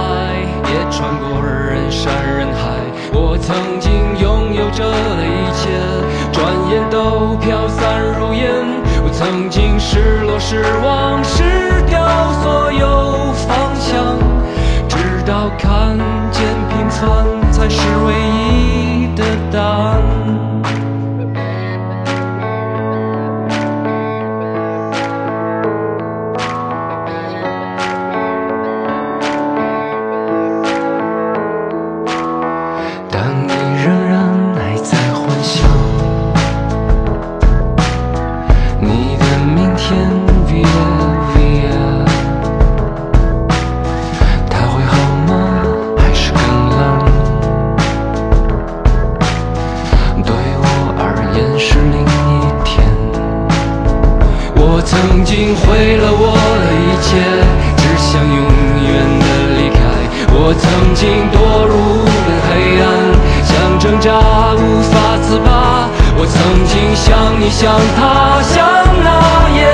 也穿过人山人海。我曾经拥有着的一切，转眼都飘散。曾经失落、失望、失掉所有方向，直到看见平凡才是唯一。我曾经想你，想他，想那夜。